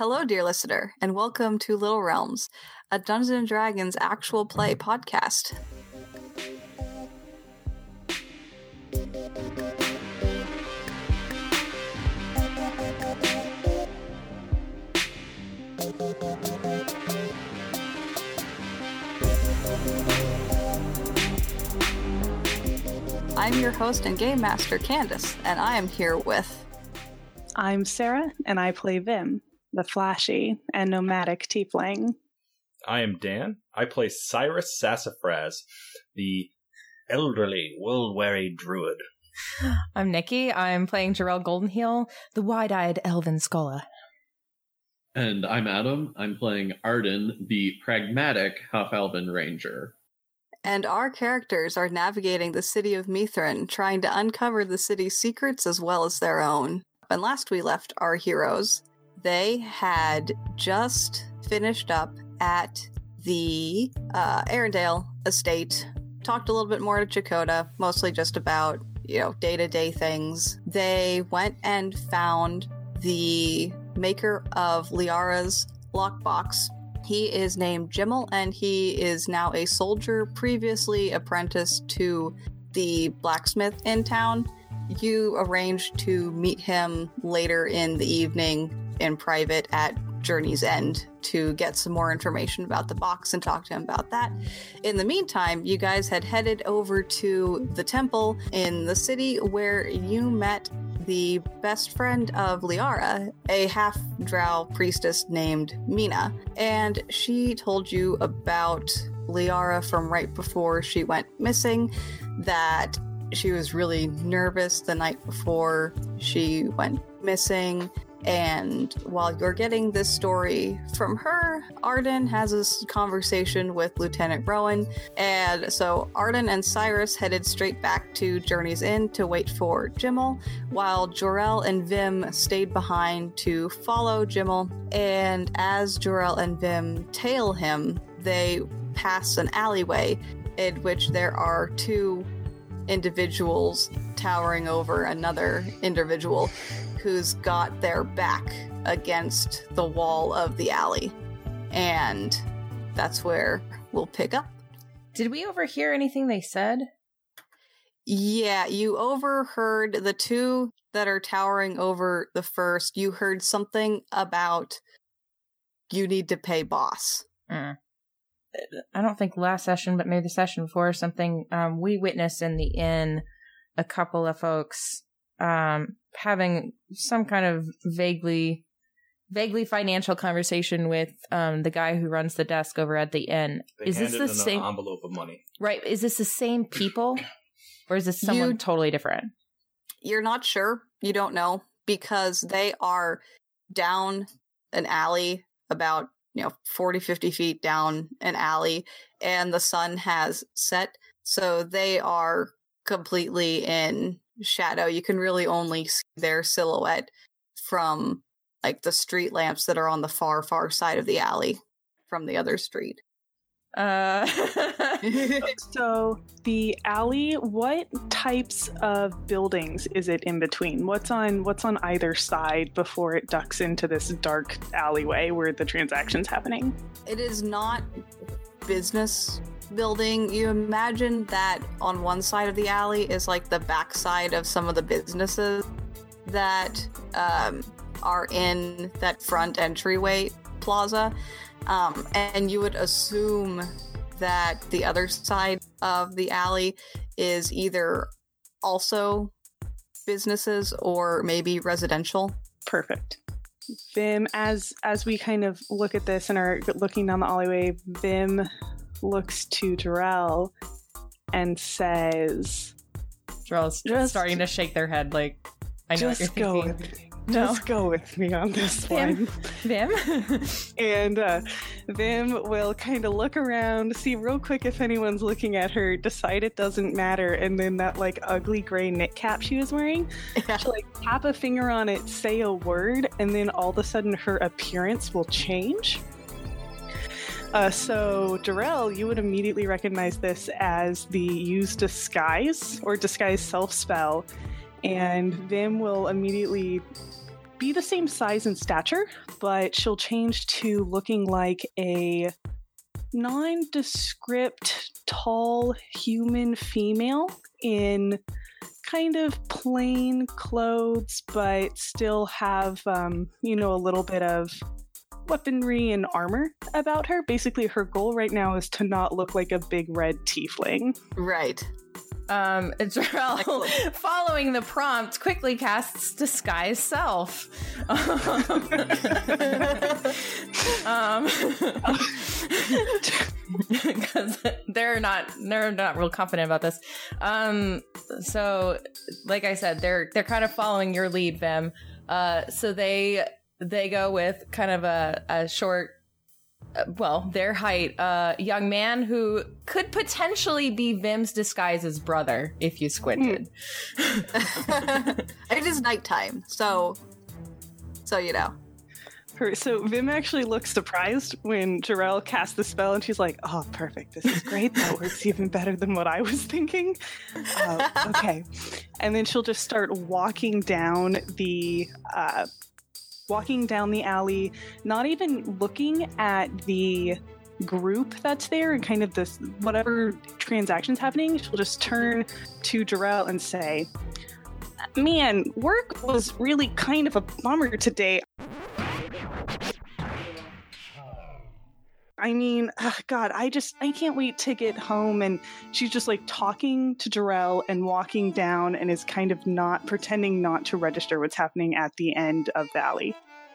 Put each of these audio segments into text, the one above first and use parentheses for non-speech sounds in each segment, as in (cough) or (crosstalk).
Hello, dear listener, and welcome to Little Realms, a Dungeons and Dragons actual play podcast. I'm your host and game master, Candace, and I am here with. I'm Sarah, and I play Vim, the flashy and nomadic tiefling. I am Dan. I play Cyrus Sassafras, the elderly, world-weary druid. (gasps) I'm Nikki. I'm playing Jarell Goldenheel, the wide-eyed elven scholar. And I'm Adam. I'm playing Arden, the pragmatic half-elven ranger. And our characters are navigating the city of Mithrin, trying to uncover the city's secrets as well as their own. And last we left our heroes, they had just finished up at the uh, estate, talked a little bit more to Chakota, mostly just about, you know, day to day things. They went and found the maker of Liara's lockbox. He is named Jimmel, and he is now a soldier, previously apprenticed to the blacksmith in town. You arranged to meet him later in the evening in private at Journey's End to get some more information about the box and talk to him about that. In the meantime, you guys had headed over to the temple in the city where you met the best friend of Liara, a half drow priestess named Mina. And she told you about Liara from right before she went missing, that she was really nervous the night before she went missing. And while you're getting this story from her, Arden has this conversation with Lieutenant Rowan. And so Arden and Cyrus headed straight back to Journey's End to wait for Jimmel, while Jarell and Vim stayed behind to follow Jimmel. And as Jarell and Vim tail him, they pass an alleyway in which there are two individuals towering over another individual who's got their back against the wall of the alley. And that's where we'll pick up. Did we overhear anything they said? Yeah, you overheard the two that are towering over the first. You heard something about you need to pay boss. Mm. I don't think last session, but maybe the session before something um, we witnessed in the inn a couple of folks um, having some kind of vaguely vaguely financial conversation with um, the guy who runs the desk over at the inn. They is this the same envelope of money? right? Is this the same people, or is this someone You- totally different? You're not sure. You don't know because they are down an alley about, you know, 40, 50 feet down an alley and the sun has set. So they are completely in shadow. You can really only see their silhouette from like the street lamps that are on the far, far side of the alley from the other street. Uh, (laughs) (laughs) So, the alley, what types of buildings is it in between? What's on what's on either side before it ducks into this dark alleyway where the transaction's happening? It is not business building. You imagine that on one side of the alley is like the backside of some of the businesses that um, are in that front entryway plaza. Um, and you would assume that the other side of the alley is either also businesses or maybe residential. Perfect. Vim, as as we kind of look at this and are looking down the alleyway, Vim looks to Darrell and says, Drell's Just- starting to shake their head like, I know "Just what you're go thinking. No. Just go with me on this (laughs) Vim. one." Vim? (laughs) And uh, Vim will kind of look around, see real quick if anyone's looking at her, decide it doesn't matter, and then that like ugly gray knit cap she was wearing, she'll like tap a finger on it, say a word, and then all of a sudden her appearance will change. Uh, so, Darrell, you would immediately recognize this as the use disguise or disguise self spell, and Vim will immediately be the same size and stature, but she'll change to looking like a nondescript, tall human female in kind of plain clothes, but still have, um, you know, a little bit of weaponry and armor about her. Basically, her goal right now is to not look like a big red tiefling. Right. Um, (laughs) following the prompt, quickly casts disguise self. um, (laughs) (laughs) because they're not they're not real confident about this. Um, so, like I said, they're they're kind of following your lead, Vim. Uh, so they they go with kind of a, a short well, their height, uh, young man who could potentially be Vim's disguise's brother if you squinted. (laughs) it is nighttime, so so you know. So Vim actually looks surprised when Jarell casts the spell, and she's like, "Oh, perfect! This is great. That works even better than what I was thinking." Uh, okay, and then she'll just start walking down the uh, walking down the alley, not even looking at the group that's there and kind of this whatever transactions happening. She'll just turn to Jarell and say, "Man, work was really kind of a bummer today." I mean, ugh, God, I just I can't wait to get home. And she's just like talking to Jarell and walking down, and is kind of not pretending not to register what's happening at the end of the alley.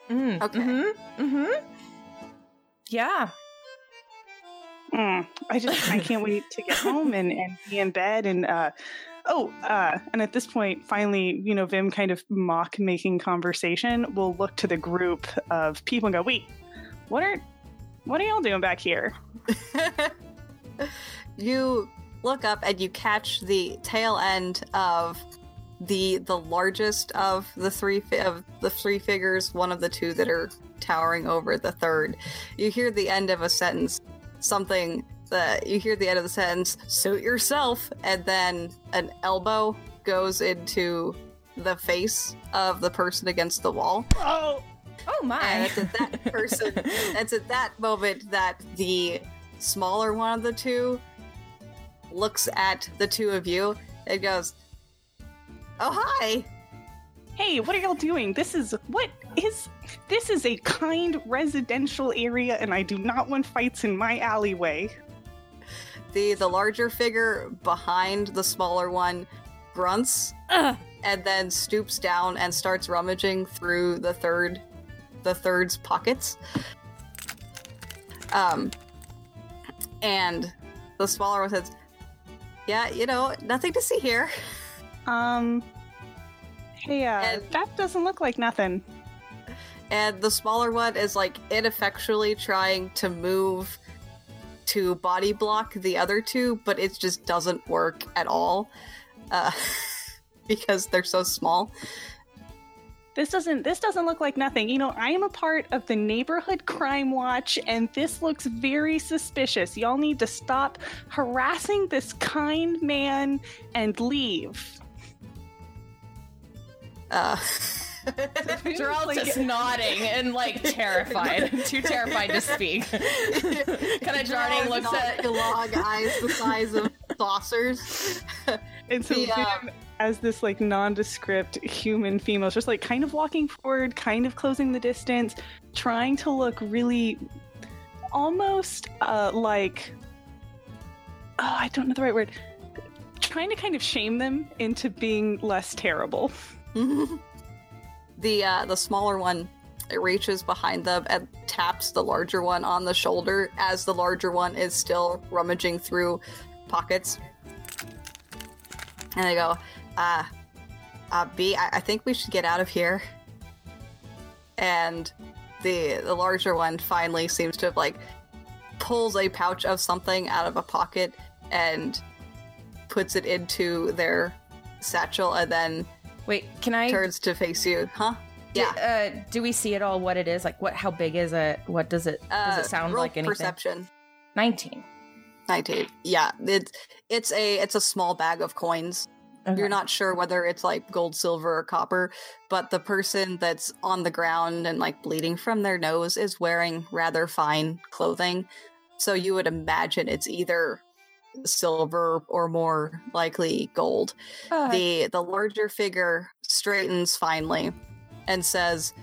Mm, Okay. Mm-hmm. Mm-hmm. Yeah. Mm, I just I can't wait to get home and and be in bed and uh oh uh and at this point finally you know Vim kind of mock making conversation will look to the group of people and go wait what are what are y'all doing back here (laughs) you look up and you catch the tail end of the the largest of the three fi- of the three figures, one of the two that are towering over the third. You hear the end of a sentence, something that you hear the end of the sentence, suit yourself, and then an elbow goes into the face of the person against the wall. oh Oh And my. it's at that person, (laughs) it's at that moment that the smaller one of the two looks at the two of you and goes, Oh, hi! hey what are y'all doing this is what is this is a kind residential area and I do not want fights in my alleyway The, the larger figure behind the smaller one grunts Ugh. and then stoops down and starts rummaging through the third the third's pockets. Um and the smaller one says, Yeah, you know, nothing to see here. um hey uh And- that doesn't look like nothing and the smaller one is like ineffectually trying to move to body block the other two, but it just doesn't work at all uh, (laughs) because they're so small. This doesn't this doesn't look like nothing. You know, I am a part of the neighborhood (laughs) crime watch and this looks very suspicious. Y'all need to stop harassing this kind man and leave. Uh, Jarell's Like- just nodding and like terrified, (laughs) too terrified to speak. kind of Jarning looks at. long eyes the size of saucers. And so The, uh, Vim, as this like nondescript human female, just like kind of walking forward, kind of closing the distance, trying to look really almost uh like oh, I don't know the right word. Trying to kind of shame them into being less terrible. (laughs) the uh, the smaller one reaches behind them and taps the larger one on the shoulder as the larger one is still rummaging through pockets. And they go, uh, uh, B, I, I think we should get out of here. And the the larger one finally seems to have like pulls a pouch of something out of a pocket and puts it into their satchel and then Wait, can I? turns to face you, huh? Yeah. Uh, do we see at all what it is? Like, what? How big is it? What does it? does Uh, it sound roll like anything? Perception. Nineteen. 19. Yeah, it's it's a it's a small bag of coins Okay. You're not sure whether it's like gold, silver, or copper, but the person that's on the ground and like bleeding from their nose is wearing rather fine clothing. So you would imagine it's either silver or more likely gold. Uh, The the larger figure straightens finally and says,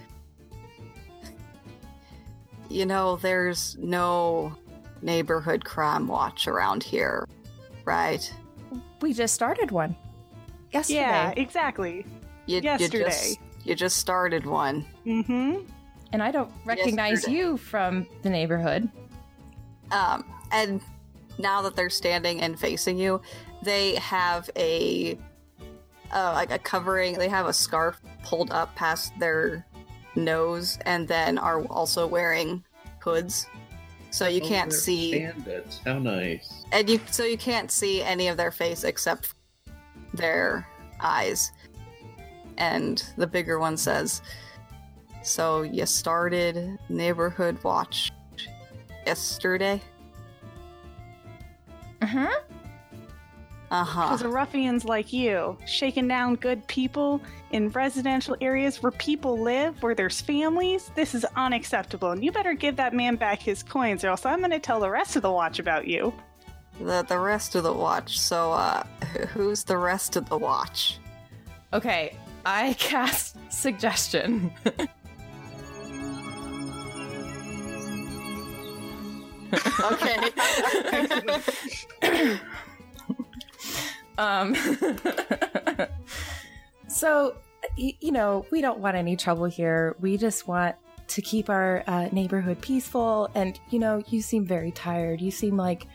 "You know, there's no neighborhood crime watch around here, right? we just started one yesterday. Yeah, exactly. You, Yesterday. You just, you just started one. Mm-hmm. and I don't recognize Yesterday. you from the neighborhood. Um, and now that they're standing and facing you, they have a uh, like a covering. They have a scarf pulled up past their nose, and then are also wearing hoods, so you Oh, can't they're see. bandits. How nice. And you so you can't see any of their face except their eyes. And the bigger one says, "So you started neighborhood watch yesterday?" Uh-huh. Uh huh. Because of ruffians like you, shaking down good people in residential areas where people live, where there's families, this is unacceptable. And you better give that man back his coins, or else I'm going to tell the rest of the watch about you. The the rest of the watch. So uh, who's the rest of the watch? Okay, I (laughs) cast suggestion. Okay. (laughs) um (laughs) so y- you know we don't want any trouble here we just want to keep our uh, neighborhood peaceful and you know you seem very tired you seem like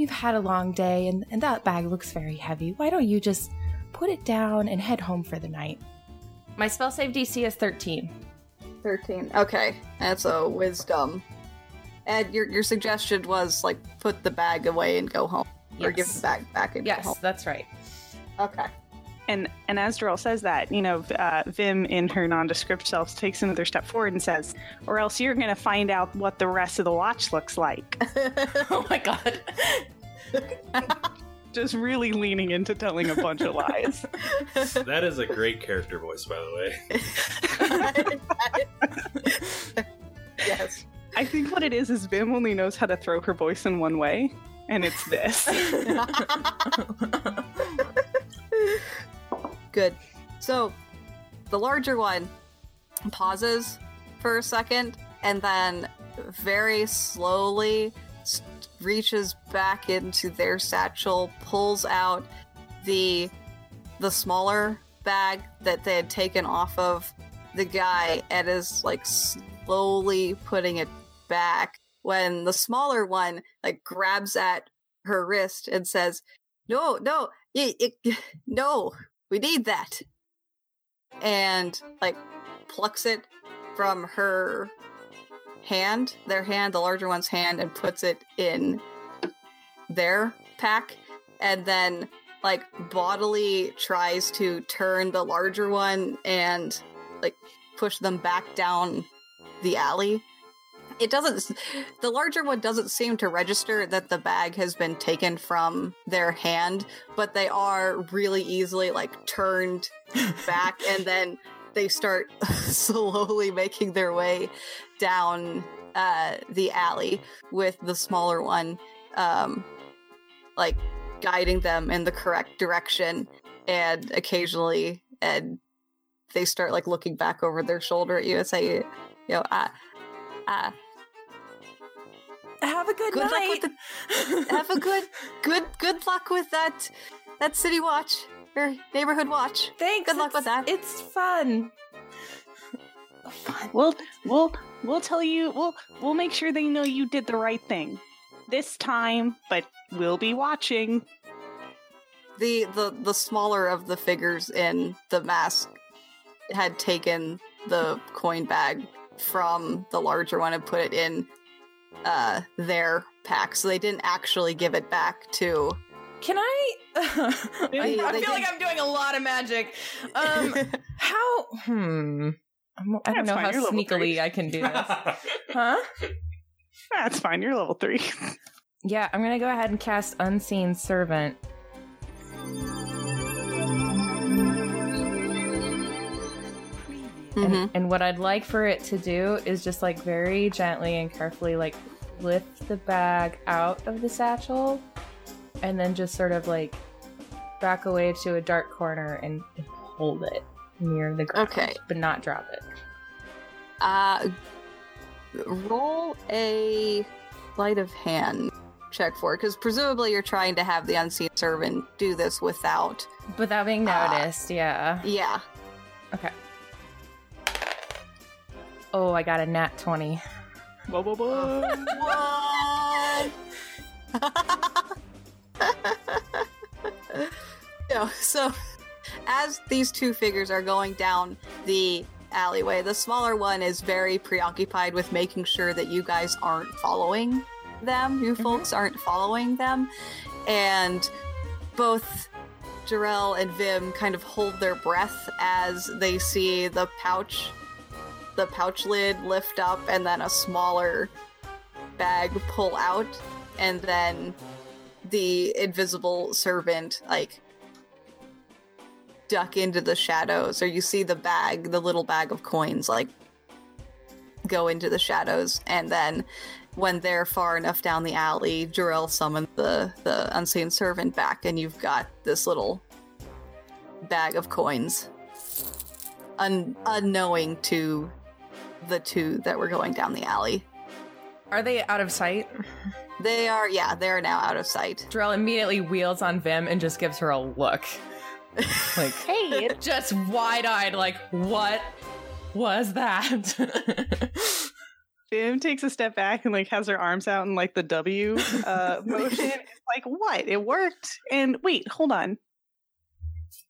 you've had a long day and, and that bag looks very heavy why don't you just put it down and head home for the night my spell save dc is 13 Thirteen. Okay, that's a wisdom. And your your suggestion was like put the bag away and go home, or give Yes. the bag back and go yes that's right Okay. And and as Darrell says that, you know, uh, Vim in her nondescript self takes another step forward and says, "Or else you're going to find out what the rest of the watch looks like." (laughs) oh my god (laughs) Just really leaning into telling a bunch of lies. That is a great character voice, by the way. (laughs) yes. I think what it is is Vim only knows how to throw her voice in one way, and it's this. Good. So, the larger one pauses for a second and then very slowly reaches back into their satchel, pulls out the the smaller bag that they had taken off of the guy and is like slowly putting it back when the smaller one like grabs at her wrist and says, "No, no, it, it, (laughs) no, we need that," and like plucks it from her hand, their hand, the larger one's hand, and puts it in their pack, and then like bodily tries to turn the larger one and like push them back down the alley. It doesn't, the larger one doesn't seem to register that the bag has been taken from their hand, but they are really easily like turned (laughs) back and then they start (laughs) slowly making their way down uh, the alley with the smaller one um, like guiding them in the correct direction and occasionally and they start like looking back over their shoulder at you and say you know ah ah have a good, good luck with the (laughs) have a good good good luck with that that city watch or neighborhood watch Thanks. Good luck with that. It's fun. Fun. We'll we'll we'll tell you we'll we'll make sure they know you did the right thing this time, but we'll be watching. the the the smaller of the figures in the mask had taken the coin bag from the larger one and put it in uh their pack so they didn't actually give it back to Can I? (laughs) I, I feel like I'm doing a lot of magic. Um, (laughs) how? Hmm. I'm, I don't That's know fine, how you're level sneakily three. I can do this. (laughs) Huh? That's fine. You're level three. Yeah, I'm gonna go ahead and cast Unseen Servant. Mhm. And, and what I'd like for it to do is just like very gently and carefully like lift the bag out of the satchel and then just sort of like back away to a dark corner and, hold it near the ground. Okay. But not drop it. Uh, roll a sleight of hand check for because presumably you're trying to have the unseen servant do this without. Without being Ah. noticed, yeah. Yeah. Okay. Oh, I got a nat 20. Whoa, whoa, whoa. What? (laughs) no, so as these two figures are going down the alleyway, the smaller one is very preoccupied with making sure that you guys aren't following them. You mm-hmm. folks aren't following them. And both Jarell and Vim kind of hold their breath as they see the pouch the pouch lid lift up and then a smaller bag pull out and then the invisible servant like duck into the shadows or you see the bag the little bag of coins like go into the shadows. And then when they're far enough down the alley Jarell summons the the unseen servant back and you've got this little bag of coins. Un- unknowing to the two that were going down the alley Are they out of sight? they are yeah they're now out of sight Drell immediately wheels on Vim and just gives her a look. (laughs) Like, hey, just wide eyed, like, what was that? (laughs) Vim takes a step back and like has her arms out in like the W uh, (laughs) motion. It's like, what? It worked. And wait, hold on.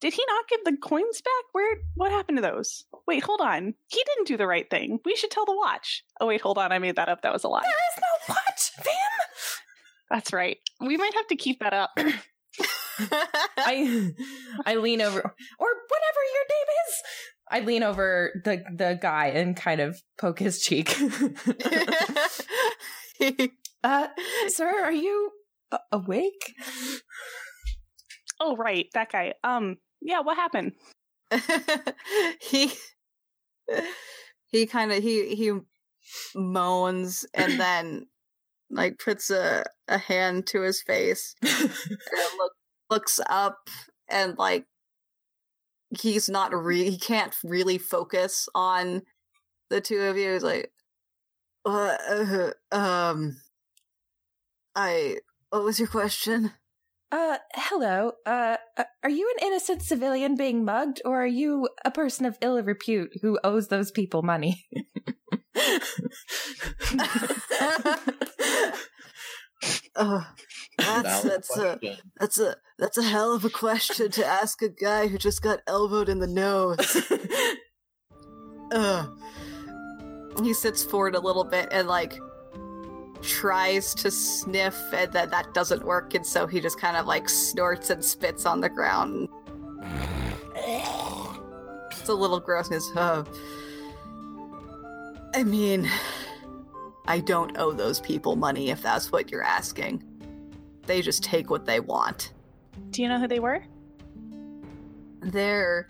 Did he not give the coins back? Where? What happened to those? Wait, hold on. He didn't do the right thing. We should tell the watch. Oh wait, hold on. I made that up. That was a lie. there is no watch, Vim! That's right. We might have to keep that up. (laughs) I I lean over or whatever your name is. I lean over the the guy and kind of poke his cheek. (laughs) uh, sir, are you awake? oh right, that guy. Um, yeah. What happened? (laughs) he he kind of he he moans and (clears throat) then like puts a a hand to his face and (laughs) look, looks up and like he's not re he can't really focus on the two of you he's like uh, uh, um i what was your question Uh, hello. Uh, uh, are you an innocent civilian being mugged, or are you a person of ill repute who owes those people money? uh, (laughs) that's that's a. That's a that's a hell of a question to ask a guy who just got elbowed in the nose. (laughs) Ugh. He sits forward a little bit and like tries to sniff, and then that doesn't work, and so he just kind of like snorts and spits on the ground. It's a little grossness. Uh, I mean, I don't owe those people money if that's what you're asking. They just take what they want. Do you know who they were? They're.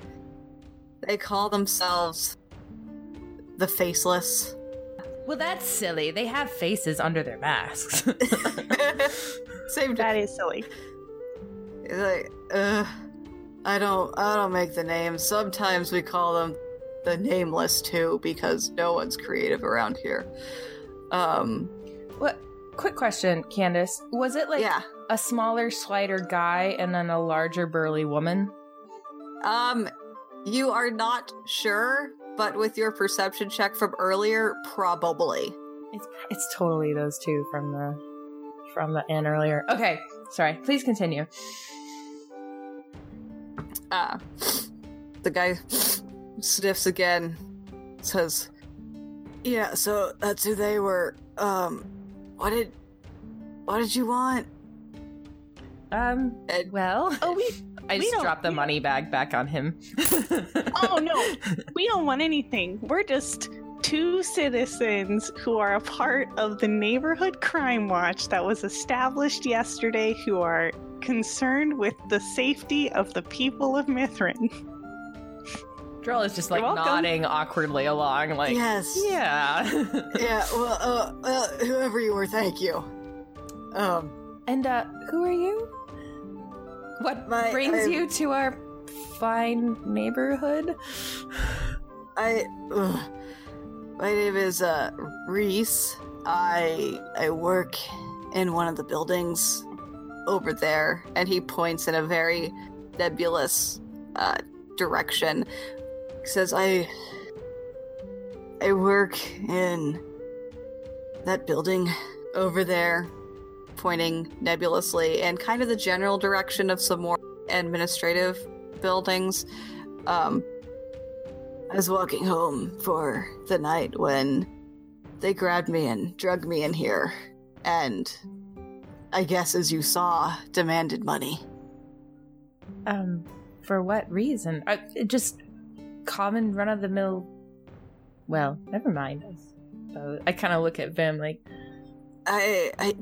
They call themselves the Faceless. Well, that's silly. They have faces under their masks. (laughs) Same That is silly. He's like, uh, I don't, I don't make the names. Sometimes we call them the Nameless too, because no one's creative around here. Um, what? Quick question, Candace. Was it like yeah. a smaller, slighter guy and then a larger, burly woman? Um, you are not sure, but with your perception check from earlier, probably. It's it's totally those two from the from the end earlier. Okay, sorry. Please continue. Uh, the guy sniffs again, says, "Yeah, so that's who they were. Um, what did, what did you want?" Um. And- Well, (laughs) Oh, we. I we just don't- dropped the money bag back on him. Oh no, (laughs) we don't want anything. We're just two citizens who are a part of the neighborhood crime watch that was established yesterday who are concerned with the safety of the people of Mithrin. Drell is just like nodding awkwardly along, like, yes. yeah. (laughs) Yeah. Well, uh, uh, whoever you were, thank you. Um, and uh, who are you? What My- brings I'm- you to our fine neighborhood? (sighs) I. ugh. my name is uh Reese. I I work in one of the buildings over there, and he points in a very nebulous uh, direction. He says, "I I work in that building over there." Pointing nebulously and kind of the general direction of some more administrative buildings. Um, I was walking home for the night when they grabbed me and drugged me in here, and I guess, as you saw, demanded money. Um, for what reason? Uh, just common run of the mill. Well, never mind. I. I kind of look at Vim like, I, I,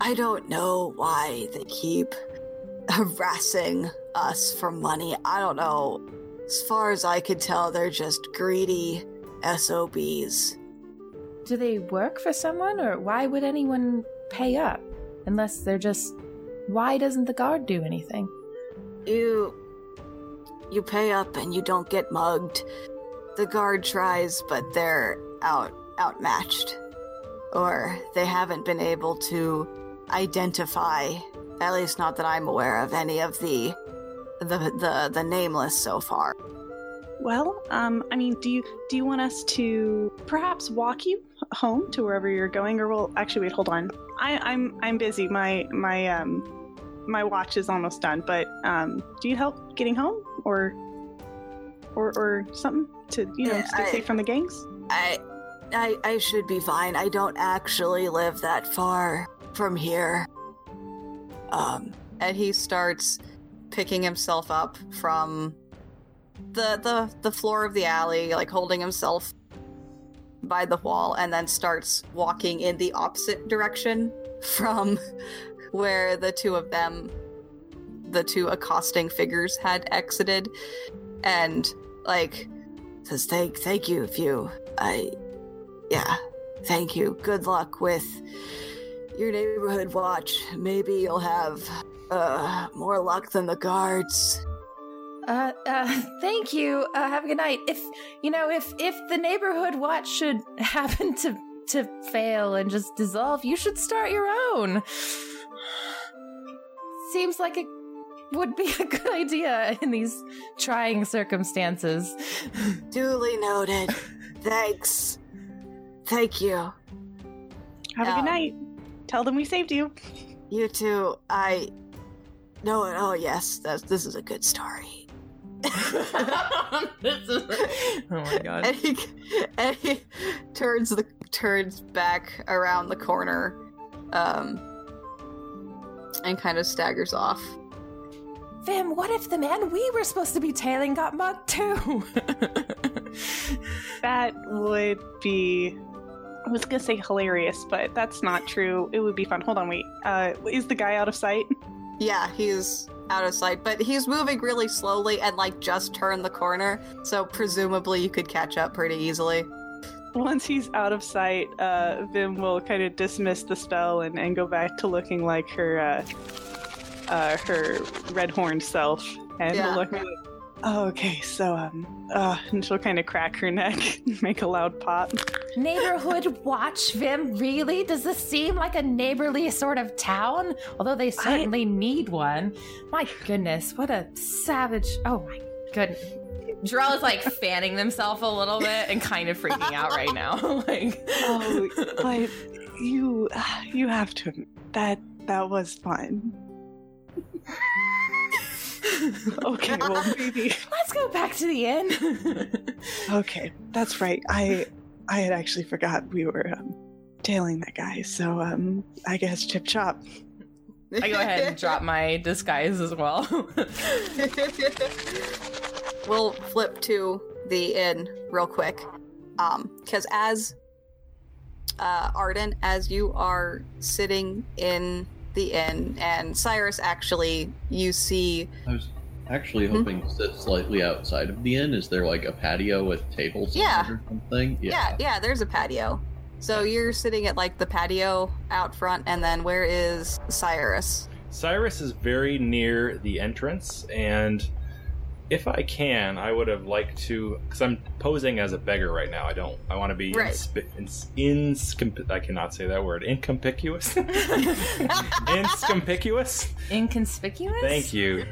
I don't know why they keep (laughs) harassing us for money. I don't know. As far as I could tell, they're just greedy SOBs. do they work for someone, or why would anyone pay up unless they're just? Why doesn't the guard do anything? You you pay up and you don't get mugged. The guard tries, but they're out outmatched. Or they haven't been able to identify, at least not that I'm aware of, any of the the the, the nameless so far. Well, um, I mean, do you do you want us to perhaps walk you home to wherever you're going, or well, actually, wait, hold on. I, I'm I'm busy. My my um my watch is almost done. But um, do you help getting home, or or or something to you know Yeah, stay I- safe from the gangs? I I I should be fine. I don't actually live that far from here. Um and he starts picking himself up from the the the floor of the alley, like holding himself by the wall and then starts walking in the opposite direction (laughs) from where the two of them the two accosting figures had exited and like says thank thank you you I yeah thank you good luck with your neighborhood watch maybe you'll have uh more luck than the guards Uh, uh, (laughs) thank you. Uh, have a good night. If you know, if if the neighborhood watch should (laughs) happen to to fail and just dissolve, you should start your own. (sighs) Seems like it would be (laughs) a good idea in these trying circumstances. duly noted thanks thank you Have a Um, good night. Tell them we saved you. you too i no oh yes that's this is a good story (laughs) This is- (laughs) oh my god. and he and he turns the turns back around the corner um and kind of staggers off Vim, what if the man we were supposed to be tailing got mugged too? (laughs) That would be. I was gonna say hilarious, but that's not true. It would be fun. Hold on, wait. Uh, is the guy out of sight? yeah he's out of sight but he's moving really slowly and like just turned the corner so presumably you could catch up pretty easily Once he's out of sight, uh, Vim will kind of dismiss the spell and, and go back to looking like her uh, uh, her red horned self, and Yeah. will look like, oh, okay, so um, uh, and she'll kind of crack her neck, (laughs) and make a loud pop. Neighborhood watch, Vim? Really? Does this seem like a neighborly sort of town? Although they certainly need one. My goodness, what a savage. Oh my goodness. Drell is like fanning themselves a little bit and kind of freaking out right now. (laughs) like, Oh, but you you have to that that was fun. (laughs) okay, well (laughs) maybe. let's go back to the inn. (laughs) Okay, that's right. I I had actually forgot we were um, tailing that guy. So um, I guess chip chop. I go ahead and drop my disguise as well. we'll flip to the inn real quick um because as uh arden as you are sitting in the inn and cyrus actually you see I was actually Hmm? hoping to sit slightly outside of the inn. Is there like a patio with tables Yeah. or something? Yeah, yeah, there's a patio. So you're sitting at like the patio out front, and then where is Cyrus? Cyrus is very near the entrance, and if I can, I would have liked to, because I'm posing as a beggar right now. I don't. I want to be Right. inspi- ins- I cannot say that word. Inconspicuous. (laughs) Inconspicuous. Inconspicuous? Thank you.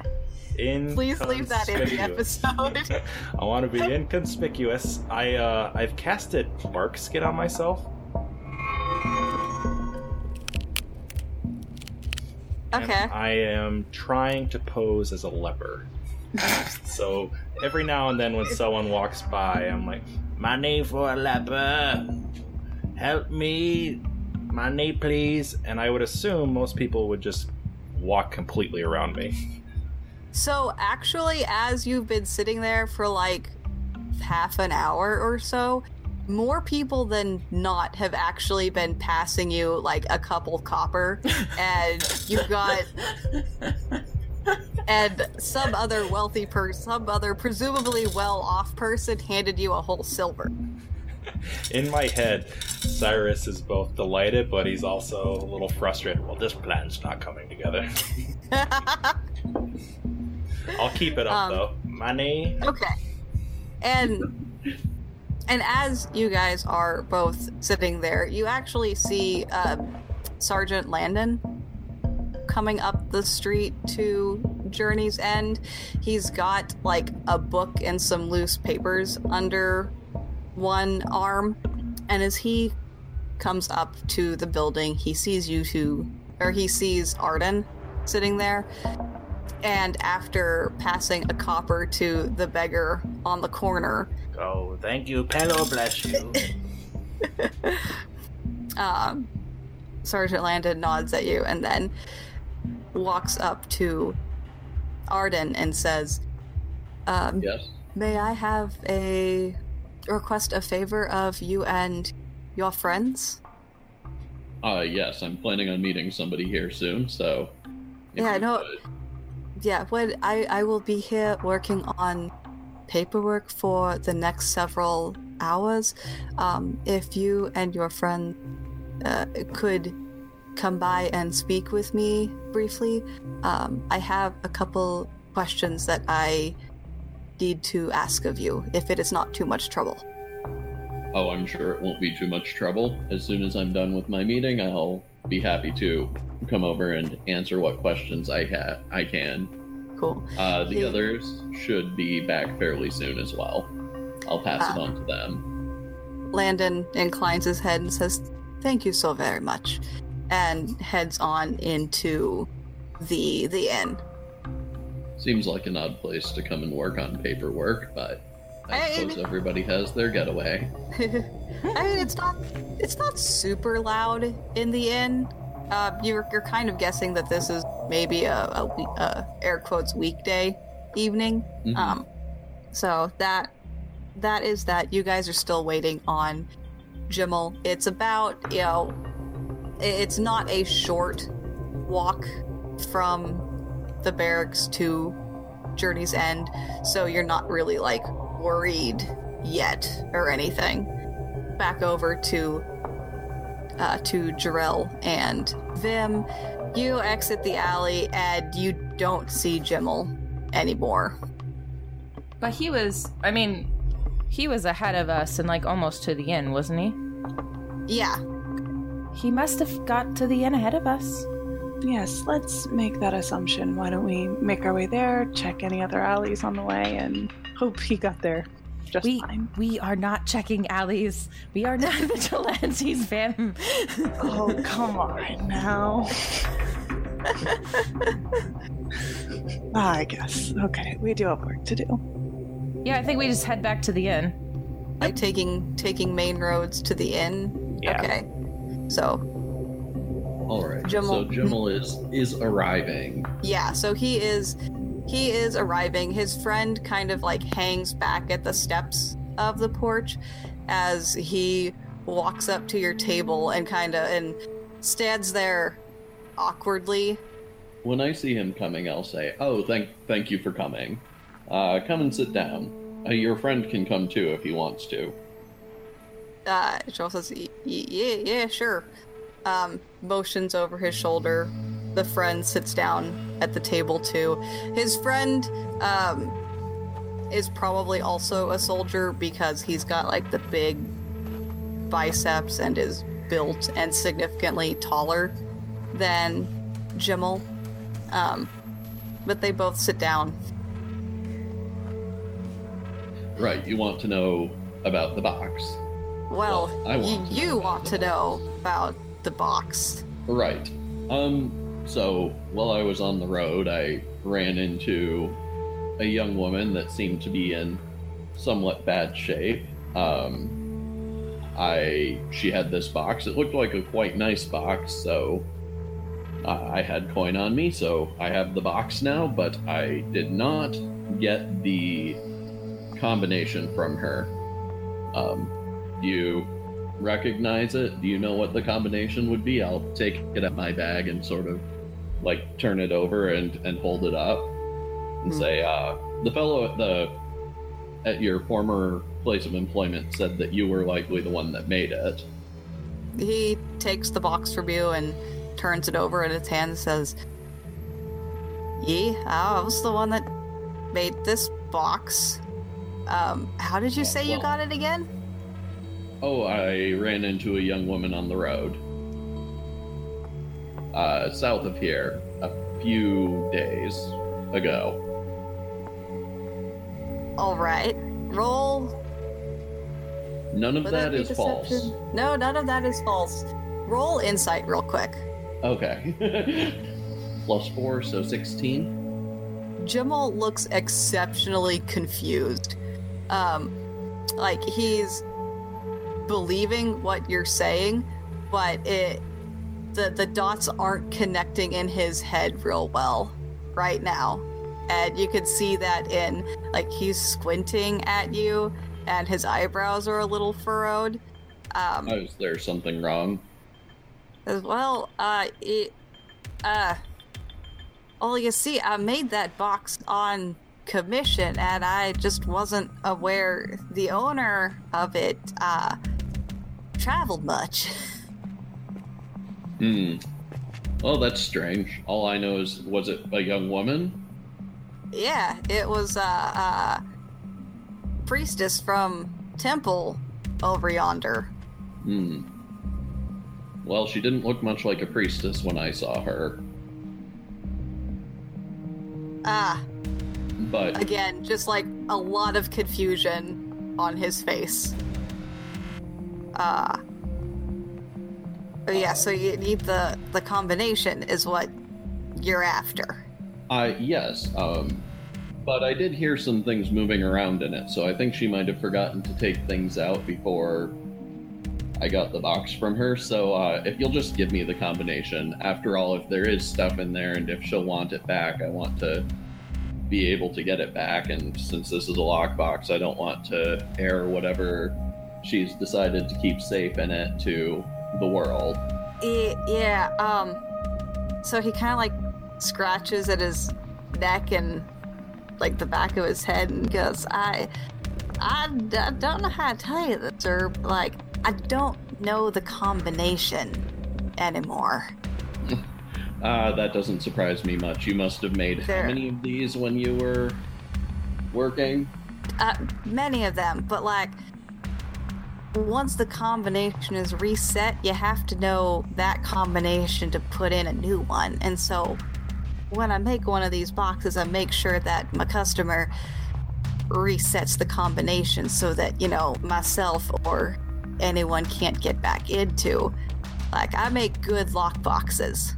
In Please leave that in the episode. (laughs) I want to be inconspicuous. I uh, I've casted bark on myself. and Okay. I am trying to pose as a leper. (laughs) so every now and then when someone walks by, I'm like, money for a leper. Help me. Money, please. And I would assume most people would just walk completely around me. So actually, as you've been sitting there for like half an hour or so, more people than not have actually been passing you like a couple copper, (laughs) and you've got and some other wealthy person, some other presumably well-off person handed you a whole silver. In my head, Cyrus is both delighted, but he's also a little frustrated. Well, this plan's not coming together. (laughs) I'll keep it up Um, though. Money. Okay. And and as you guys are both sitting there, you actually see uh, Sergeant Landon coming up the street to Journey's End. He's got like a book and some loose papers under one arm, and as he comes up to the building, he sees you two, or he sees Arden sitting there. And after passing a copper to the beggar on the corner, Oh, thank you. Pelor bless you. (laughs) um, Sergeant Landon nods at you and then walks up to Arden and says, um, Yes. May I have a request a favor of you and your friends? Uh, yes, I'm planning on meeting somebody here soon, so. Yeah, no- Yeah, well, I, I will be here working on paperwork for the next several hours. Um, if you and your friend uh, could come by and speak with me briefly, um, I have a couple questions that I need to ask of you, if it is not too much trouble. Oh, I'm sure it won't be too much trouble. As soon as I'm done with my meeting, I'll be happy to come over and answer what questions I ha- I can. Cool. Uh, the Yeah. others should be back fairly soon as well. I'll pass it Ah. on to them. Landon inclines his head and says, "Thank you so very much," and heads on into the the inn. Seems like an odd place to come and work on paperwork, but I I- suppose everybody has their getaway. (laughs) I mean, it's not it's not super loud in the inn. Uh, you're you're kind of guessing that this is maybe a, a, a air quotes weekday evening. Mhm. Um, so that that is that. You guys are still waiting on Jimmel. It's about you know, i- it's not a short walk from the barracks to Journey's End, so you're not really like worried yet or anything. Back over to uh, to Jarell and Vim. You exit the alley and you don't see Jimmel anymore. But he was, I mean, he was ahead of us and like almost to the inn, wasn't he? Yeah, He must have got to the inn ahead of us. Yes, let's make that assumption. Why don't we make our way there, check any other alleys on the way, and hope he got there just We fine. we are not checking alleys. We are not (laughs) vigilantes, fam. Oh, come on now. (laughs) Ah, I guess. Okay, we do have work to do. yeah, I think we just head back to the inn. like taking taking main roads to the inn. Yeah. Okay, so All right. So Jimmel is is arriving. yeah, so he is he is arriving. His friend kind of like hangs back at the steps of the porch as he walks up to your table and kind of and stands there awkwardly when I see him coming, I'll say, "Oh, thank thank you for coming. Uh, come and sit down. Uh, your friend can come too if he wants to." Uh, Joel says, "Y- y- "Yeah, yeah, sure." Um, motions over his shoulder. The friend sits down at the table too. His friend um, is probably also a soldier because he's got like the big biceps and is built and significantly taller than Jimmel. Um, but they both sit down. Right. You want to know about the box. Well, Well, y- you want to know about the box. Right. Um, so while I was on the road, I ran into a young woman that seemed to be in somewhat bad shape. Um, I she had this box. It looked like a quite nice box, so uh, I had coin on me, so I have the box now. But I did not get the combination from her. Um, you recognize it? Do you know what the combination would be? I'll take it at my bag and sort of like turn it over and and hold it up and Hmm. say, uh, the fellow at the at your former place of employment said that you were likely the one that made it. He takes the box from you and turns it over in his hand and says, Ye, I was the one that made this box. Um, how did you Oh, say you got it again? Oh, I ran into a young woman on the road. Uh, south of here, a few days ago. All right. Roll. None of would that be is false. No, none of that is false. Roll insight real quick. Okay. (laughs) Plus four, so 16. Jimmel looks exceptionally confused. Um, like he's believing what you're saying, but it the the dots aren't connecting in his head real well right now. And you can see that in like he's squinting at you and his eyebrows are a little furrowed. Um, Oh, is there something wrong? as well, uh, it, uh, well, you see, I made that box on commission, and I just wasn't aware the owner of it, uh, traveled much. Hmm. Well, that's strange. All I know is, was it a young woman? yeah, it was, uh, uh, priestess from temple over yonder. Hmm. Well, she didn't look much like a priestess when I saw her. Ah, But again, just like a lot of confusion on his face. Uh yeah, so you need the the combination is what you're after. Uh, yes, um, but I did hear some things moving around in it, so I think she might have forgotten to take things out before I got the box from her. So uh, if you'll just give me the combination, after all, if there is stuff in there and if she'll want it back, I want to be able to get it back. And since this is a lockbox, I don't want to air whatever she's decided to keep safe in it to the world. Yeah, um so he kind of like scratches at his neck and like the back of his head and goes, "I, I don't know how to tell you this, sir. but, Like, I don't know the combination anymore. (laughs) Uh, that doesn't surprise me much. You must have made There. how many of these when you were working? Uh, many of them, but like, once the combination is reset, you have to know that combination to put in a new one. And so, when I make one of these boxes, I make sure that my customer resets the combination so that, you know, myself or anyone can't get back into. Like, I make good lock boxes.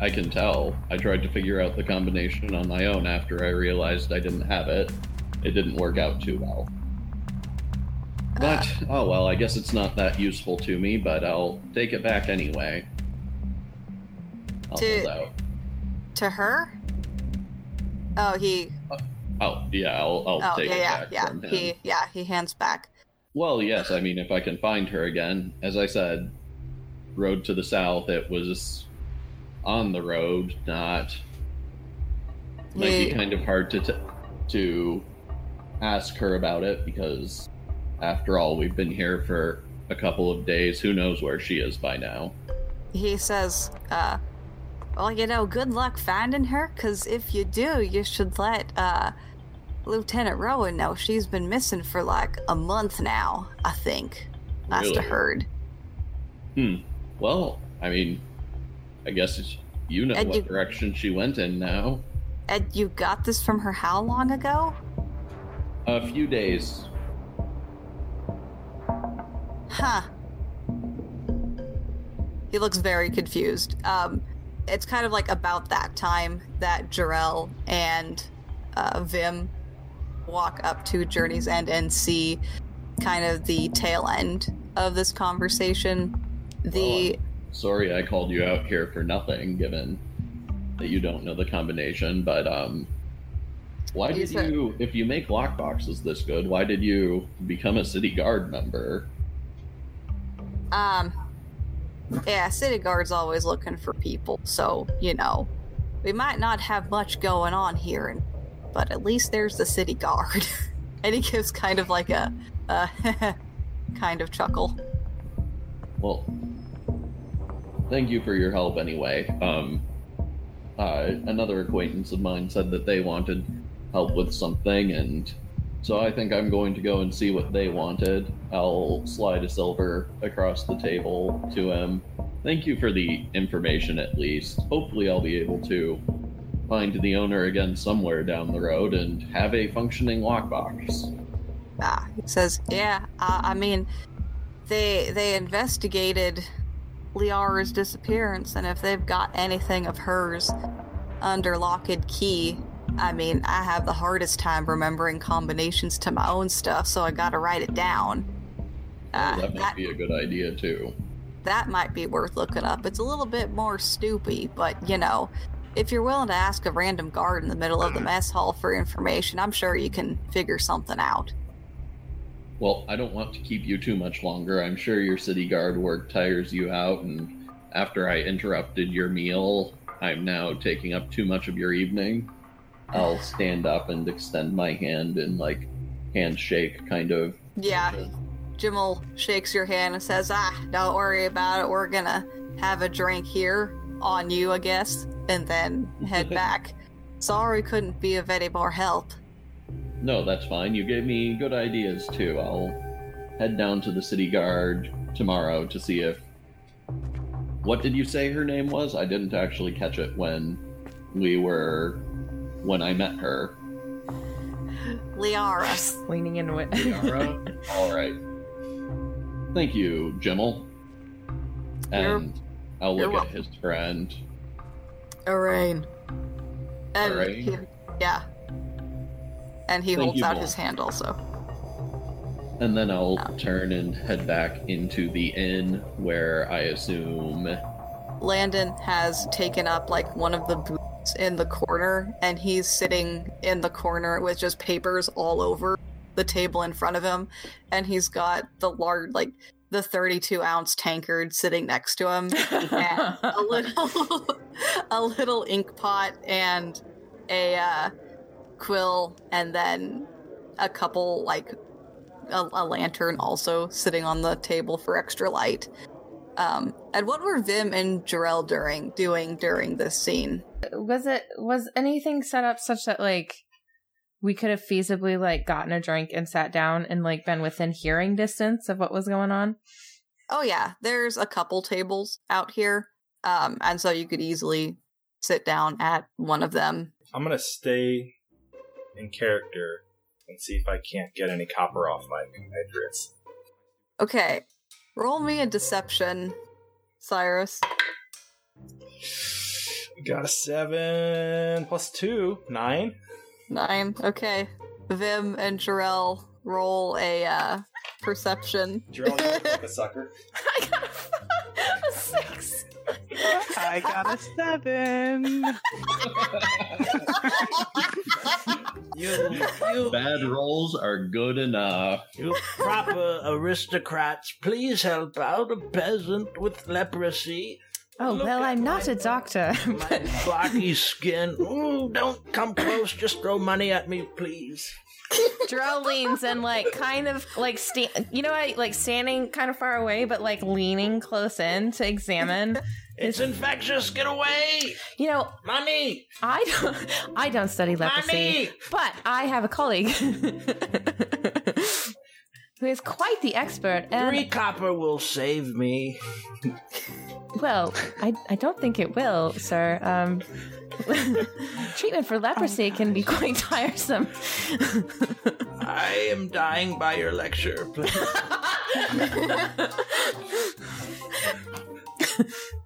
I can tell. I tried to figure out the combination on my own after I realized I didn't have it. It didn't work out too well. But, ah. oh well, I guess it's not that useful to me, but I'll take it back anyway. I'll To- hold out. To her? Oh, he. Uh, oh, yeah, I'll, I'll Oh, take yeah, it yeah, back yeah. from him. He, yeah, he hands back. Well, yes, I mean, if I can find her again, as I said, road to the south, it was on the road, not Might be kind of hard to t- to ask her about it because, after all, we've been here for a couple of days. Who knows where she is by now? he says, uh, well, you know, good luck finding her, because if you do, you should let, uh, Lieutenant Rowan know she's been missing for like a month now, I think. Last I heard. Hmm. Well, I mean, I guess it's, you know And what you- direction she went in now. And you got this from her how long ago? A few days. Huh. He looks very confused. Um, it's kind of like about that time that Jarell and uh, Vim walk up to Journey's End and see kind of the tail end of this conversation. The Sorry, I called you out here for nothing, given that you don't know the combination. But um, why did you, if you make lockboxes this good, why did you become a city guard member? Um, yeah, city guard's always looking for people, so you know, we might not have much going on here, and, but at least there's the city guard. (laughs) and he gives kind of like a, a (laughs) kind of chuckle. Well, thank you for your help anyway. Um, uh, another acquaintance of mine said that they wanted help with something, and so I think I'm going to go and see what they wanted. I'll slide a silver across the table to him. Thank you for the information, at least. Hopefully, I'll be able to find the owner again somewhere down the road and have a functioning lockbox. Ah, he says, "Yeah, I, I mean, they they investigated Liara's disappearance, and if they've got anything of hers under lock and key, I mean, I have the hardest time remembering combinations to my own stuff, so I got to write it down. Uh, that might that be a good idea, too. that might be worth looking up. It's a little bit more stoopy, but you know." If you're willing to ask a random guard in the middle of the mess hall for information, I'm sure you can figure something out. Well, I don't want to keep you too much longer. I'm sure your city guard work tires you out, and after I interrupted your meal, I'm now taking up too much of your evening. I'll stand up and extend my hand and like handshake kind of. Yeah, Jimmel shakes your hand and says, Ah, don't worry about it. We're gonna have a drink here on you, I guess, and then head (laughs) back. Sorry couldn't be of any more help. No, that's fine. You gave me good ideas too. I'll head down to the city guard tomorrow to see if. What did you say her name was? I didn't actually catch it when we were. When I met her. Liara. Leaning into it. Liara? (laughs) All right. Thank you, Jimmel. You're- And I'll look at his friend. Arain. And Arain? he- yeah. And he Thank holds out both. his hand also. And then I'll Oh. turn and head back into the inn where I assume. Landon has taken up like one of the booths in the corner, and he's sitting in the corner with just papers all over the table in front of him, and he's got the large, like the 32 ounce tankard sitting next to him, and a (laughs) little, (laughs) a little ink pot, and a uh, quill, and then a couple like a, a lantern also sitting on the table for extra light. Um, and what were Vim and Jarell during doing during this scene? was it was anything set up such that like we could have feasibly like gotten a drink and sat down and like been within hearing distance of what was going on? Oh yeah, there's a couple tables out here, um, and so you could easily sit down at one of them. I'm gonna stay in character and see if I can't get any copper off my compatriots. Okay, roll me a deception, Cyrus. Got a seven plus two, nine. Nine. Okay, Vim and Jarell roll a uh, perception. Jarell, you look like a (laughs) sucker. I got a, (laughs) a six. I got a seven. You, you, Bad rolls are good enough. you proper aristocrats, please help out a peasant with leprosy. Oh, Look well, I'm not my- a doctor. (laughs) My blocky skin. Ooh, don't come close. Just throw money at me, please. Jarell leans and like kind of like sta- you know I like standing kind of far away but like leaning close in to examine. (laughs) It's infectious. Get away. You know, Money. I don't I don't study leprosy, but I have a colleague (laughs) who is quite the expert and Three copper will save me. well, I I don't think it will, sir. Um (laughs) treatment for leprosy oh, can be quite tiresome. I am dying by your lecture. (laughs)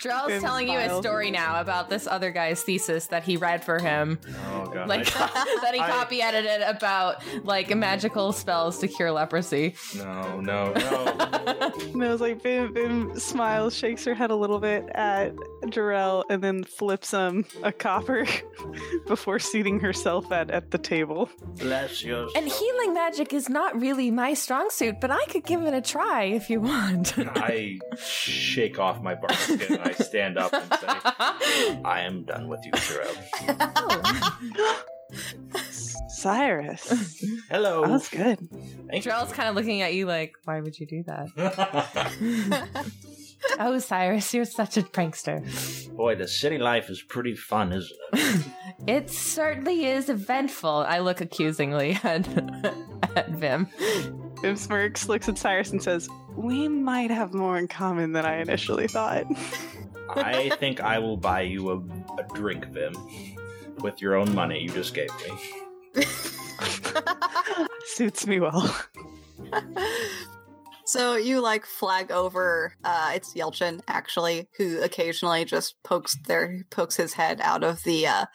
Please. Jarell's Bim telling you a story now about this other guy's thesis that he read for him. Oh god. like (laughs) (laughs) that he copy edited about like magical spells to cure leprosy. no, no, no. And I was like, Vim, Vim smiles, shakes her head a little bit at Jarell, and then flips him a copper (laughs) before seating herself at, at the table. Bless your And healing magic is not really my strong suit, but I could give it a try if you want. I shake off my bark skin and I stand up and say, I am done with you, Jarell. (laughs) Cyrus. Hello. That was good. Thank you. Jarell's kind of looking at you like, why would you do that? (laughs) oh, Cyrus, you're such a prankster. Boy, the city life is pretty fun, isn't it? (laughs) It certainly is eventful. I look accusingly at, at Vim. Vim smirks, looks at Cyrus, and says, We might have more in common than I initially thought. I (laughs) think I will buy you a, a drink, Vim, with your own money you just gave me. Suits me well. (laughs) So you like flag over uh it's Yelchin actually, who occasionally just pokes their pokes his head out of the uh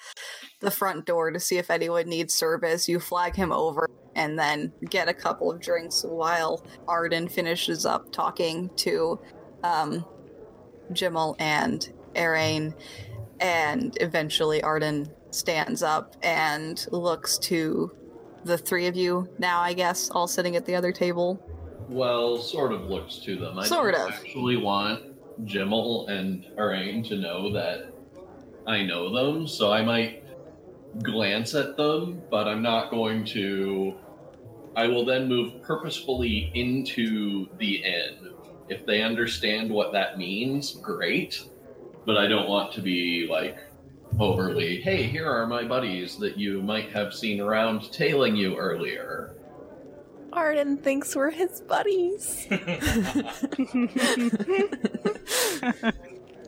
the front door to see if anyone needs service. You flag him over and then get a couple of drinks while Arden finishes up talking to um Jimmel and Arain and eventually Arden stands up and looks to the three of you now, I guess, all sitting at the other table. Well, sort of looks to them. I Sort of. actually want Jimmel and Arain to know that I know them, so I might glance at them, but I'm not going to. I will then move purposefully into the inn. If they understand what that means, great. But I don't want to be like overly, hey, here are my buddies that you might have seen around tailing you earlier. Arden thinks we're his buddies. (laughs)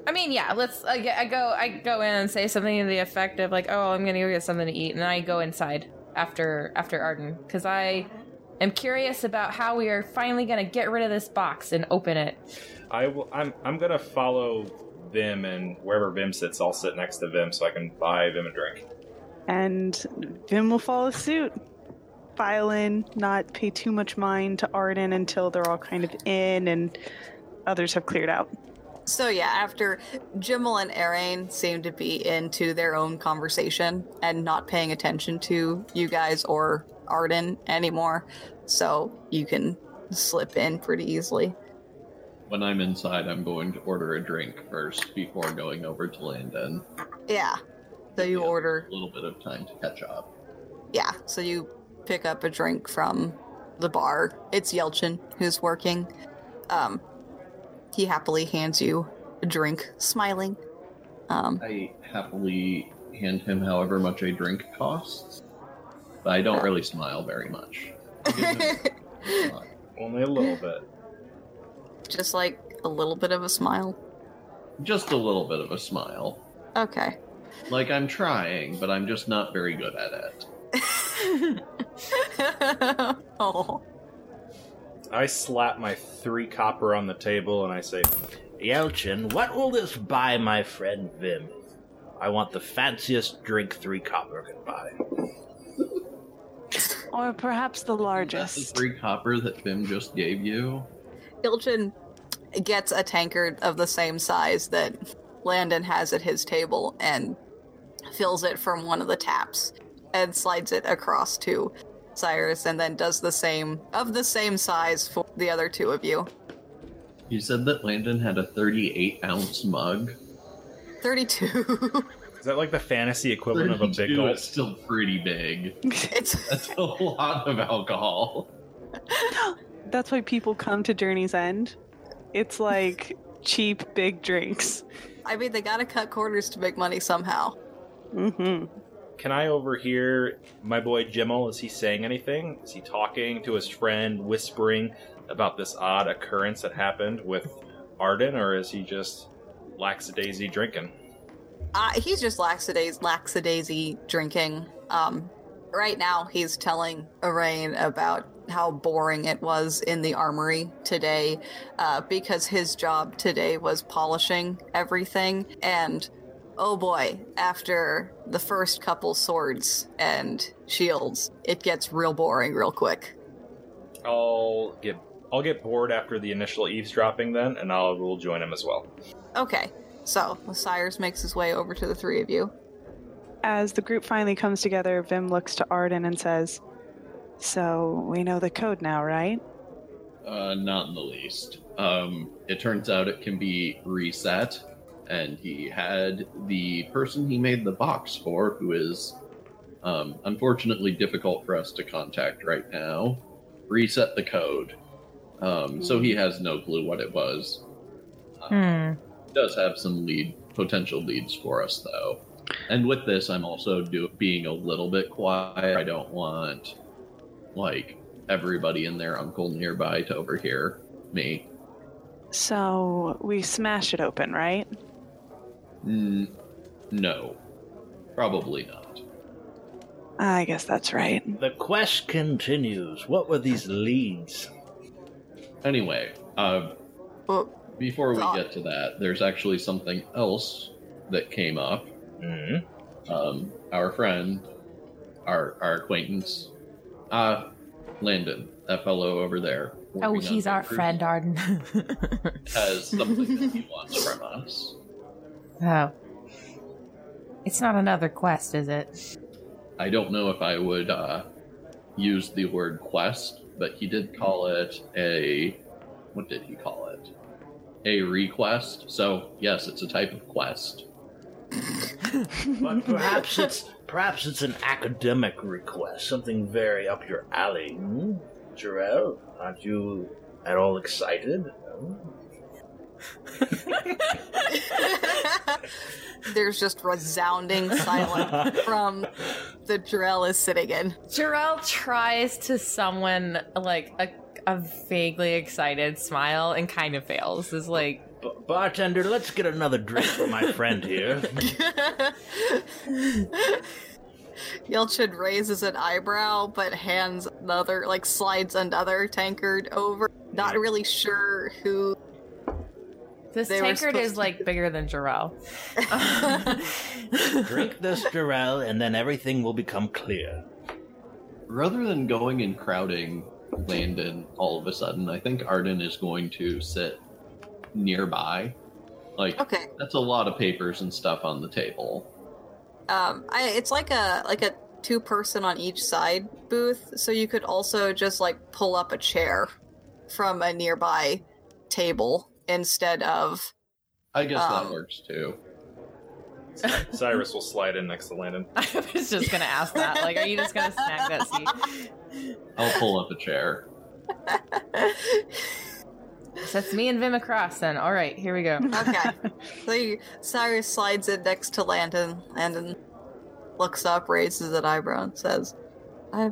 I mean, yeah. Let's. I, I go. I go in and say something to the effect of like, "Oh, I'm gonna go get something to eat," and I go inside after after Arden because I am curious about how we are finally gonna get rid of this box and open it. I will. I'm. I'm gonna follow Vim, and wherever Vim sits, I'll sit next to Vim so I can buy Vim a drink. and Vim will follow suit. File in, not pay too much mind to Arden until they're all kind of in and others have cleared out. So yeah, after Jimmel and Arain seem to be into their own conversation and not paying attention to you guys or Arden anymore, so you can slip in pretty easily. When I'm inside, I'm going to order a drink first before going over to Landon. Yeah. So you Yeah. order, A little bit of time to catch up. yeah. So you pick up a drink from the bar. It's Yelchin who's working. Um, he happily hands you a drink, smiling. Um, I happily hand him however much a drink costs, but I don't really smile very much. I give him a. (laughs) Only a little bit. just like a little bit of a smile. Just a little bit of a smile. Okay. Like I'm trying, but I'm just not very good at it. Oh. (laughs) I slap my three copper on the table and I say, Yelchin, what will this buy my friend Vim? I want the fanciest drink three copper can buy. Or perhaps the largest. That's the three copper that Vim just gave you. Yelchin gets a tankard of the same size that Landon has at his table and fills it from one of the taps and slides it across to Cyrus and then does the same of the same size for the other two of you. You said that Landon had a 38 ounce mug. 32. (laughs) Is that like the fantasy equivalent of a big 32 gulp? is still pretty big. it's (laughs) That's a lot of alcohol. (laughs) That's why people come to Journey's End. It's like cheap big drinks. I mean they gotta cut corners to make money somehow. Mm-hmm. Can I overhear my boy Jimmel? Is he saying anything? Is he talking to his friend, whispering about this odd occurrence that happened with Arden, or is he just lackadaisy drinking? Uh, he's just laxadaisy, laxadaisy drinking. Um, right now, he's telling Arain about how boring it was in the armory today uh, because his job today was polishing everything. And oh boy, after the first couple swords and shields, it gets real boring real quick. I'll get I'll get bored after the initial eavesdropping then, and I'll will join him as well. Okay, so Cyrus makes his way over to the three of you. As the group finally comes together, Vim looks to Arden and says, So we know the code now, right? Uh, not in the least. Um, it turns out it can be reset, and he had the person he made the box for, who is um, unfortunately difficult for us to contact right now, reset the code. Um, so he has no clue what it was. Hmm. does have some lead potential leads for us though. And with this, I'm also do, being a little bit quiet. I don't want like everybody and their uncle nearby to overhear me. So we smash it open, right? N- no, probably not. I guess that's right. The quest continues. What were these leads? Anyway, uh, Well, before we get to that, there's actually something else that came up. hmm Um, our friend, our our acquaintance, uh, Landon, that fellow over there. Oh, he's our papers, friend, Arden. (laughs) Has something that he wants from us. Oh. It's not another quest, is it? I don't know if I would uh, use the word quest, but he did call it a. What did he call it? A request. So yes, it's a type of quest. (laughs) But perhaps it's perhaps it's an academic request, something very up your alley. Hmm? Jarell, aren't you at all excited? (laughs) There's just resounding silence from the Drell is sitting in. Jarell tries to summon like a, a vaguely excited smile and kind of fails. Is like, B- bartender, let's get another drink for my friend here. (laughs) Yelchin raises an eyebrow, but hands another, like slides another tankard over. Not really sure who. This They tankard is to- like bigger than Jarell. (laughs) Drink this, Jarell, and then everything will become clear. Rather than going and crowding Landon all of a sudden, I think Arden is going to sit nearby. Like Okay. that's a lot of papers and stuff on the table. Um, I, it's like a like a two person on each side booth, so you could also just like pull up a chair from a nearby table instead of. I guess Um, that works too. (laughs) Cyrus will slide in next to Landon. (laughs) I was just gonna ask that. Like, are you just gonna snag that seat? I'll pull up a chair. (laughs) That's me and Vim across. Then, all right, here we go. Okay. so you, Cyrus slides in next to Landon. Landon looks up, raises an eyebrow, and says, "I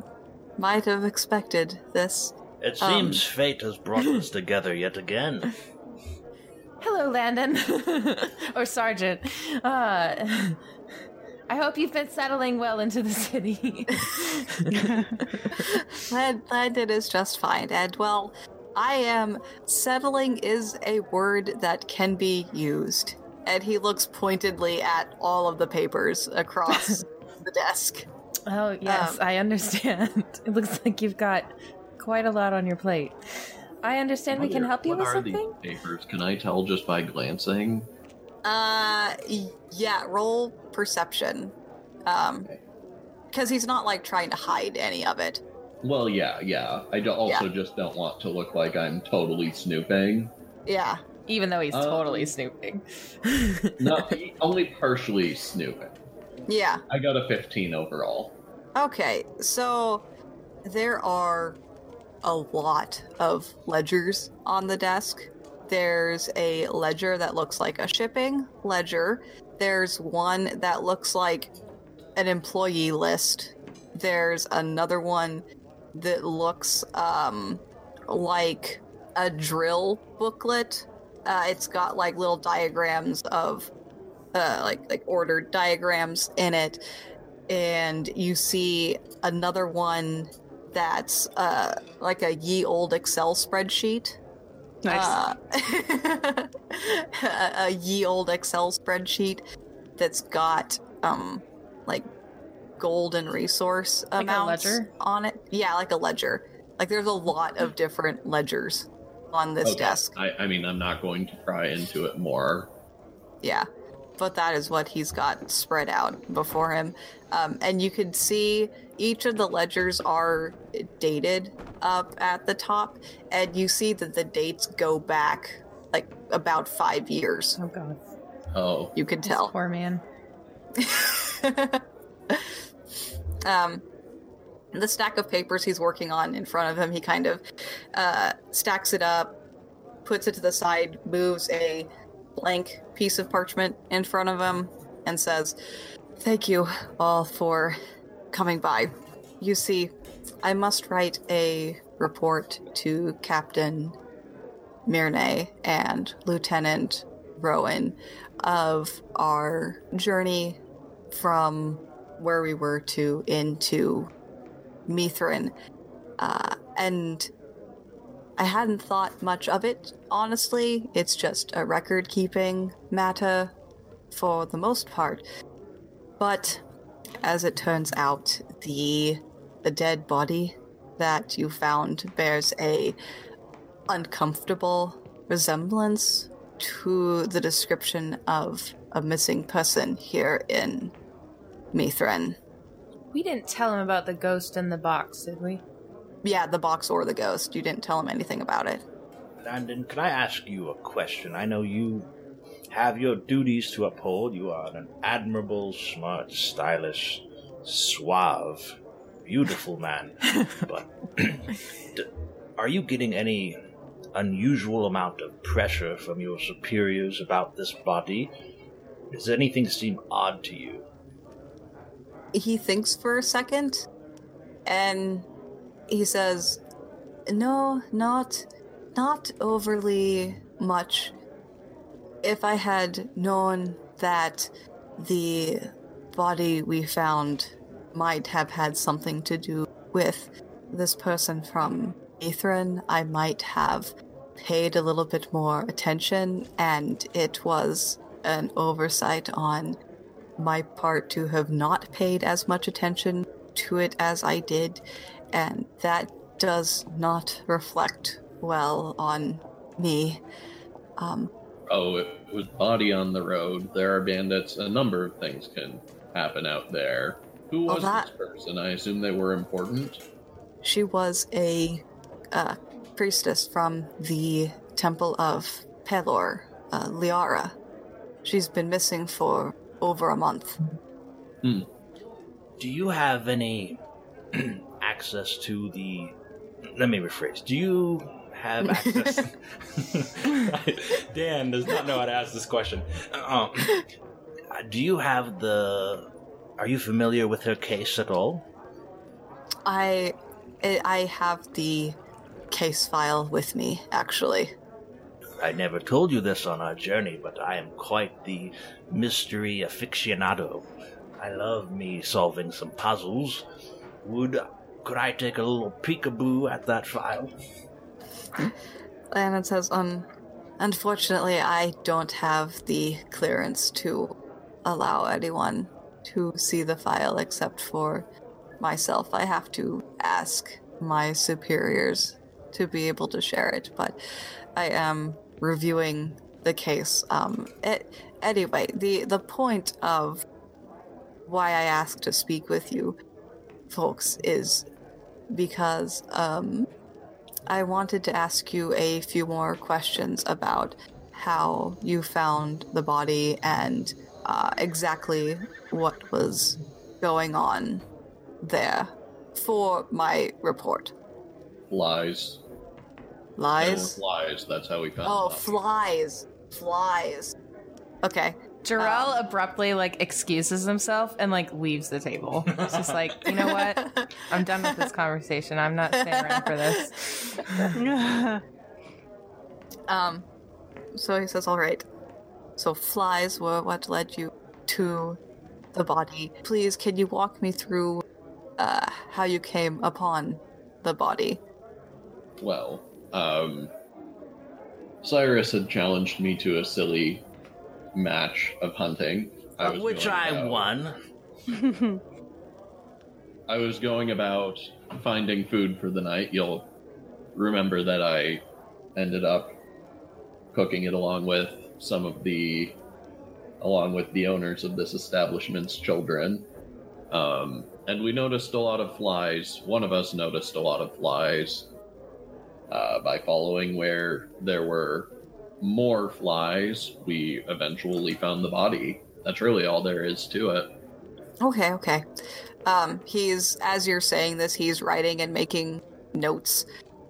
might have expected this." It Um, seems fate has brought us together yet again. Hello, Landon, (laughs) or Sergeant. Uh, (laughs) I hope you've been settling well into the city. (laughs) Land- Landon is just fine, and well, I am. Settling is a word that can be used. And he looks pointedly at all of the papers across the desk. oh yes, Um, I understand. It looks like you've got quite a lot on your plate. I understand we can are- help you what with are something. these papers? Can I tell just by glancing? Uh, yeah, roll perception. Um, Okay. because he's not like trying to hide any of it. Well, yeah, yeah. I do- also just don't want to look like I'm totally snooping. Yeah. Even though he's Um, totally snooping. (laughs) No, only partially snooping. Yeah. I got a 15 overall. Okay, so there are a lot of ledgers on the desk. There's a ledger that looks like a shipping ledger. There's one that looks like an employee list. There's another one that looks um, like a drill booklet. Uh, it's got like little diagrams of uh, like like ordered diagrams in it and you see another one that's uh, like a ye old Excel spreadsheet. Nice. Uh, (laughs) a, a ye old Excel spreadsheet that's got um like golden resource Like a amounts ledger? on it. Yeah, like a ledger. Like there's a lot of different ledgers on this Okay. desk. I, I mean, I'm not going to pry into it more. Yeah, but that is what he's got spread out before him. Um, and you can see each of the ledgers are dated up at the top, and you see that the dates go back like about five years. Oh god. Oh, You can This tell. poor man. (laughs) um, the stack of papers he's working on in front of him, he kind of uh, stacks it up, puts it to the side, moves a blank piece of parchment in front of him, and says, Thank you all for coming by. You see, I must write a report to Captain Mirne and Lieutenant Rowan of our journey from where we were to into Mithrin. Uh, and I hadn't thought much of it, honestly. It's just a record keeping matter for the most part. But as it turns out, the, the dead body that you found bears a uncomfortable resemblance to the description of a missing person here in Mithrin. We didn't tell him about the ghost in the box, did we? Yeah, the box or the ghost. You didn't tell him anything about it. Landon, can I ask you a question? I know you have your duties to uphold. You are an admirable, smart, stylish, suave, beautiful man. (laughs) but (clears throat) d- are you getting any unusual amount of pressure from your superiors about this body? Does anything seem odd to you? He thinks for a second and he says, "No, not not overly much. If I had known that the body we found might have had something to do with this person from Mithrin, I might have paid a little bit more attention, and it was an oversight on my part to have not paid as much attention to it as I did, and that does not reflect well on me. Um, oh, it was body on the road. There are bandits. A number of things can happen out there. Who Well, was that- this person? I assume they were important. she was a uh, priestess from the Temple of Pelor, uh, Liara. She's been missing for over a month. Hmm. Do you have any (clears throat) access to the. Let me rephrase. Do you have access. (laughs) (laughs) Dan does not know how to ask this question. Um, do you have the. Are you familiar with her case at all? I, I I have the case file with me, actually. I never told you this on our journey, but I am quite the mystery aficionado. I love me solving some puzzles. Would could I take a little peekaboo at that file? Landon says, um, unfortunately, I don't have the clearance to allow anyone to see the file except for myself. I have to ask my superiors to be able to share it, but I am reviewing the case. Um, it, anyway, the, the point of why I asked to speak with you folks is because, um, I wanted to ask you a few more questions about how you found the body and uh, exactly what was going on there for my report. Lies. Lies? Lies. That's how we found. Oh, flies. Flies. Okay. Jarell abruptly like excuses himself and like leaves the table. It's just like, you know what? (laughs) I'm done with this conversation. I'm not staying around for this. (laughs) Um, so he says, "All right. So flies were what led you to the body. Please, can you walk me through uh, how you came upon the body?" Well, um, Cyrus had challenged me to a silly match of hunting. I Which I about- won. (laughs) I was going about finding food for the night. You'll remember that I ended up cooking it along with some of the along with the owners of this establishment's children. Um, and we noticed a lot of flies. One of us noticed a lot of flies uh, by following where there were more flies. We eventually found the body. That's really all there is to it. Okay, okay. Um, he's as you're saying this, he's writing and making notes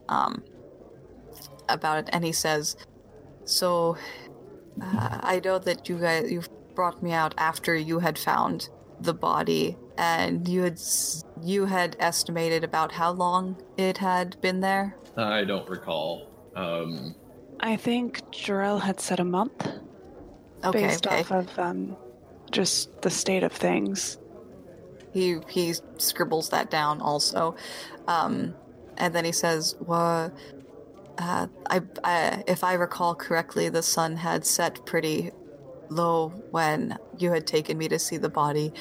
um, about it, and he says, "So, uh, I know that you guys you brought me out after you had found the body, and you had you had estimated about how long it had been there." I don't recall. Um, I think Jarell had said a month Okay, based okay. off of um, just the state of things. He he scribbles that down also, um, and then he says, "Well, uh, I, I if I recall correctly, the sun had set pretty low when you had taken me to see the body.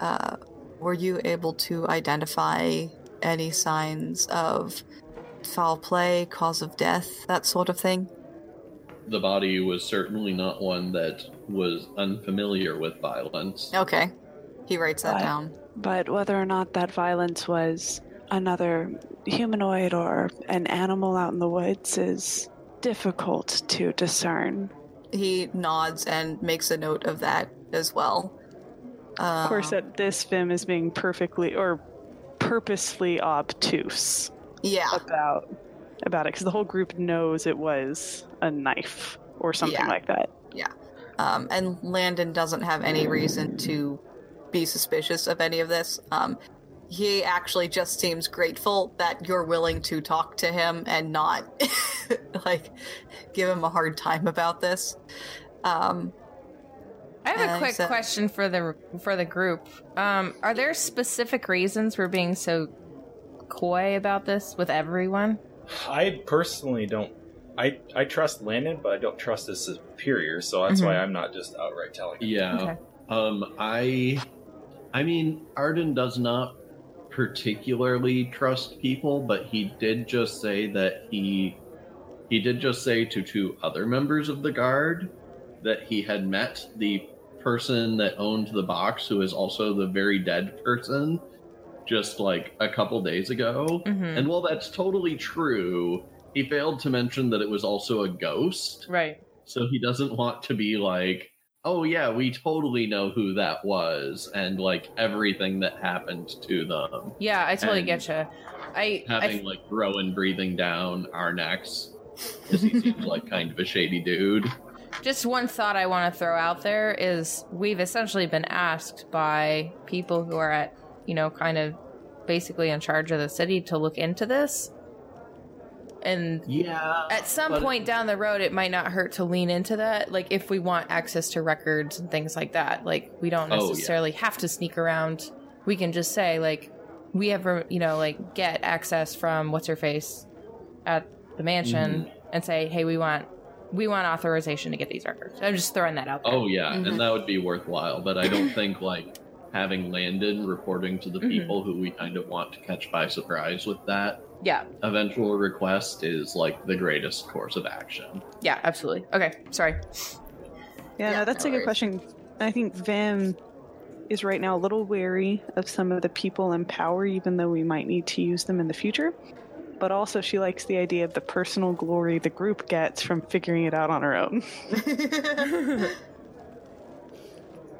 Uh, were you able to identify any signs of foul play, cause of death, that sort of thing?" The body was certainly not one that was unfamiliar with violence. Okay, he writes that Right. down. But whether or not that violence was another humanoid or an animal out in the woods is difficult to discern. He nods and makes a note of that as well. Of uh, course, that this Vim is being perfectly or purposely obtuse yeah, about about it because the whole group knows it was a knife or something Yeah. like that. Yeah. Um, and Landon doesn't have any reason to be suspicious of any of this. Um, he actually just seems grateful that you're willing to talk to him and not (laughs) like give him a hard time about this. Um, I have a quick so- question for the for the group. Um, are there specific reasons for being so coy about this with everyone? I personally don't. I I trust Landon, but I don't trust his superior, so that's why I'm not just outright telling. him. Yeah. Okay. Um I I mean Arden does not particularly trust people, but he did just say that he he did just say to two other members of the guard that he had met the person that owned the box who is also the very dead person just like a couple days ago. hmm And while that's totally true, he failed to mention that it was also a ghost. Right. So he doesn't want to be like, oh yeah, we totally know who that was, and like everything that happened to them. Yeah, I totally And get you. I, I Having like Rowan breathing down our necks, because he seems like (laughs) kind of a shady dude. Just one thought I want to throw out there is we've essentially been asked by people who are at, you know, kind of basically in charge of the city to look into this. And Yeah. at some but- point down the road, it might not hurt to lean into that. Like, if we want access to records and things like that, like, we don't Oh, yeah. necessarily have to sneak around. We can just say, like, we ever, you know, like, get access from what's her face at the mansion Mm-hmm. and say, hey, we want. We want authorization to get these records. I'm just throwing that out there. Oh yeah, Mhm. and that would be worthwhile. But I don't think like having Landon reporting to the Mhm. people who we kind of want to catch by surprise with that Yeah, eventual request is like the greatest course of action. yeah, absolutely. Okay, sorry. Yeah, Yeah, no, that's no a good worries. question. I think Vim is right now a little wary of some of the people in power, even though we might need to use them in the future. but also she likes the idea of the personal glory the group gets from figuring it out on her own. (laughs) (laughs)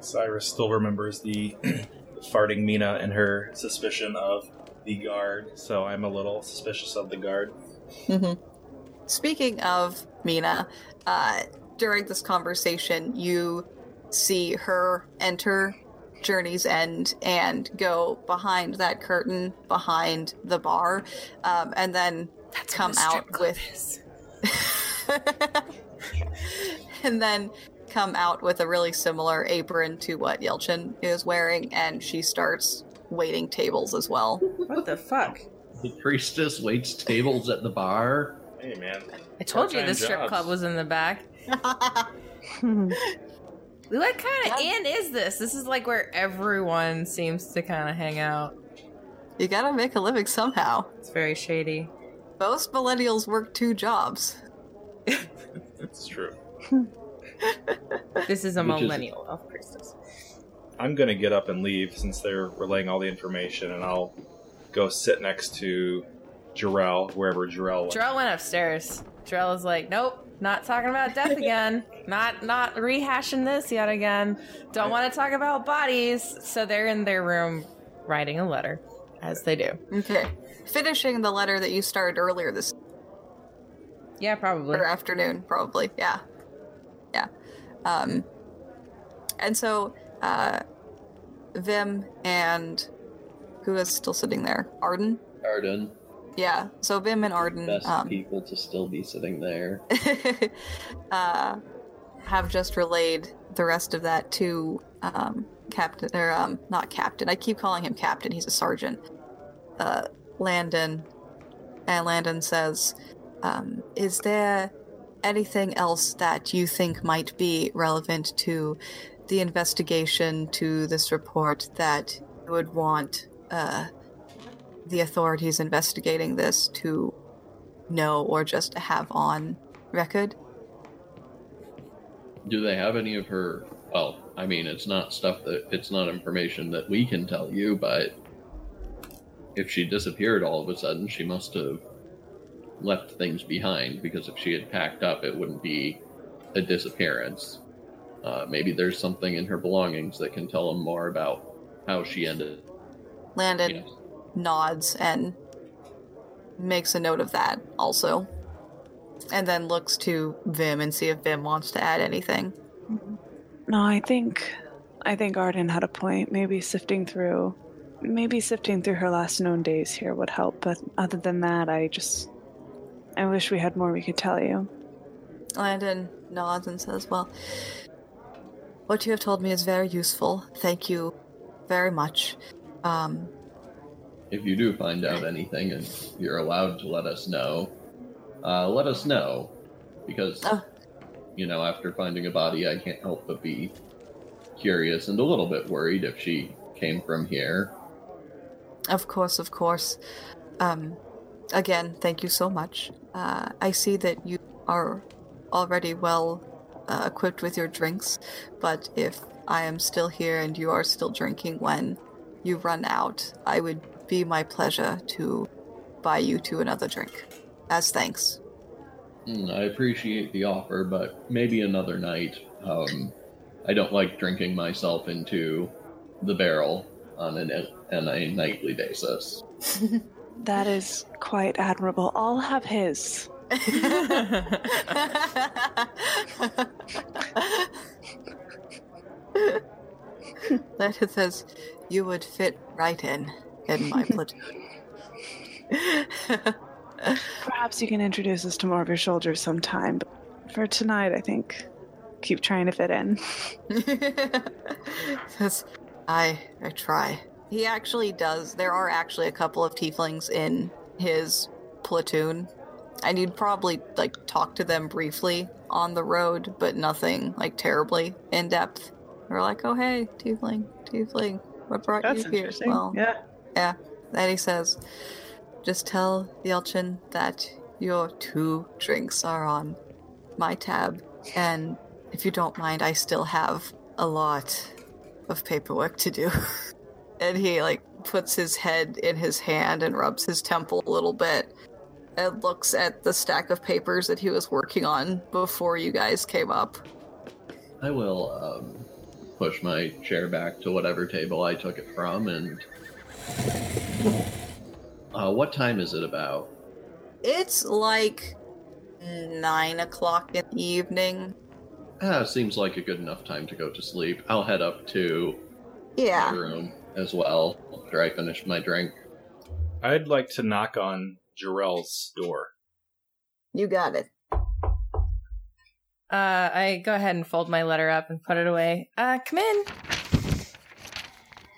Cyrus still remembers the (clears throat) farting Mina and her suspicion of the guard, so I'm a little suspicious of the guard. Mm-hmm. Speaking of Mina, uh, during this conversation, you see her enter Journey's End and go behind that curtain behind the bar, um, and then That's come what a strip out with is. (laughs) and then come out with a really similar apron to what Yelchin is wearing, and she starts waiting tables as well. What the fuck? The priestess waits tables at the bar. Hey, man. I told you Part-time the strip jobs. club was in the back. What kind of inn is this? This is like where everyone seems to kind of hang out. you gotta make a living somehow. It's very shady. Most millennials work two jobs. It's true. (laughs) This is a Which is- millennial elf priestess. I'm gonna get up and leave since they're relaying all the information, and I'll go sit next to Jarell, wherever Jarell went. Jarell went upstairs. Jarell is like, "Nope, not talking about death (laughs) again. not not rehashing this yet again. Don't want to talk about bodies." So they're in their room writing a letter, as they do. Okay. Finishing the letter that you started earlier this Yeah, probably. or afternoon, probably. Yeah. Yeah. Um, and so, uh, Vim and who is still sitting there? Arden? Arden, Yeah. So Vim and Arden best um, people to still be sitting there. (laughs) uh, have just relayed the rest of that to um, Captain, or um, not Captain. I keep calling him Captain. He's a sergeant. Uh, Landon, and Landon says, um, "Is there anything else that you think might be relevant to the investigation to this report that you would want uh, the authorities investigating this to know or just to have on record?" Do they have any of her? Well, I mean, it's not stuff that it's not information that we can tell you, but if she disappeared all of a sudden, she must have left things behind because if she had packed up, it wouldn't be a disappearance. Uh, maybe there's something in her belongings that can tell them more about how she ended. Landon Yes. nods and makes a note of that also. And then looks to Vim and see if Vim wants to add anything. No, I think I think Arden had a point. Maybe sifting through maybe sifting through her last known days here would help, but other than that I just I wish we had more we could tell you. Landon nods and says, Well, what you have told me is very useful. Thank you very much. Um, If you do find out anything and you're allowed to let us know, uh, let us know. Because, Oh. you know, after finding a body, I can't help but be curious and a little bit worried if she came from here. Of course, of course. Um, again, thank you so much. Uh, I see that you are already well uh, equipped with your drinks, but if I am still here and you are still drinking when you run out, I would be my pleasure to buy you to another drink. As thanks. Mm, I appreciate the offer, but maybe another night. Um, I don't like drinking myself into the barrel on, an, on a nightly basis. (laughs) That is quite admirable. I'll have his. (laughs) that it says you would fit right in in my (laughs) platoon. Perhaps you can introduce us to more of your soldiers sometime. But for tonight, I think keep trying to fit in. (laughs) says, I I try. He actually does. There are actually a couple of tieflings in his platoon, and you'd probably like talk to them briefly on the road, but nothing like terribly in depth. They're like, "Oh hey, tiefling, tiefling, what brought That's you here?" Well, yeah. yeah. Then he says, "Just tell Yelchin that your two drinks are on my tab, and if you don't mind, I still have a lot of paperwork to do." (laughs) and he like puts his head in his hand and rubs his temple a little bit, and looks at the stack of papers that he was working on before you guys came up. I will um, push my chair back to whatever table I took it from, and uh, what time is it about? It's like nine o'clock in the evening. Ah, seems like a good enough time to go to sleep. I'll head up to Yeah. room as well after I finish my drink. I'd like to knock on Jarell's door. You got it. Uh, I go ahead and fold my letter up and put it away. Uh, come in.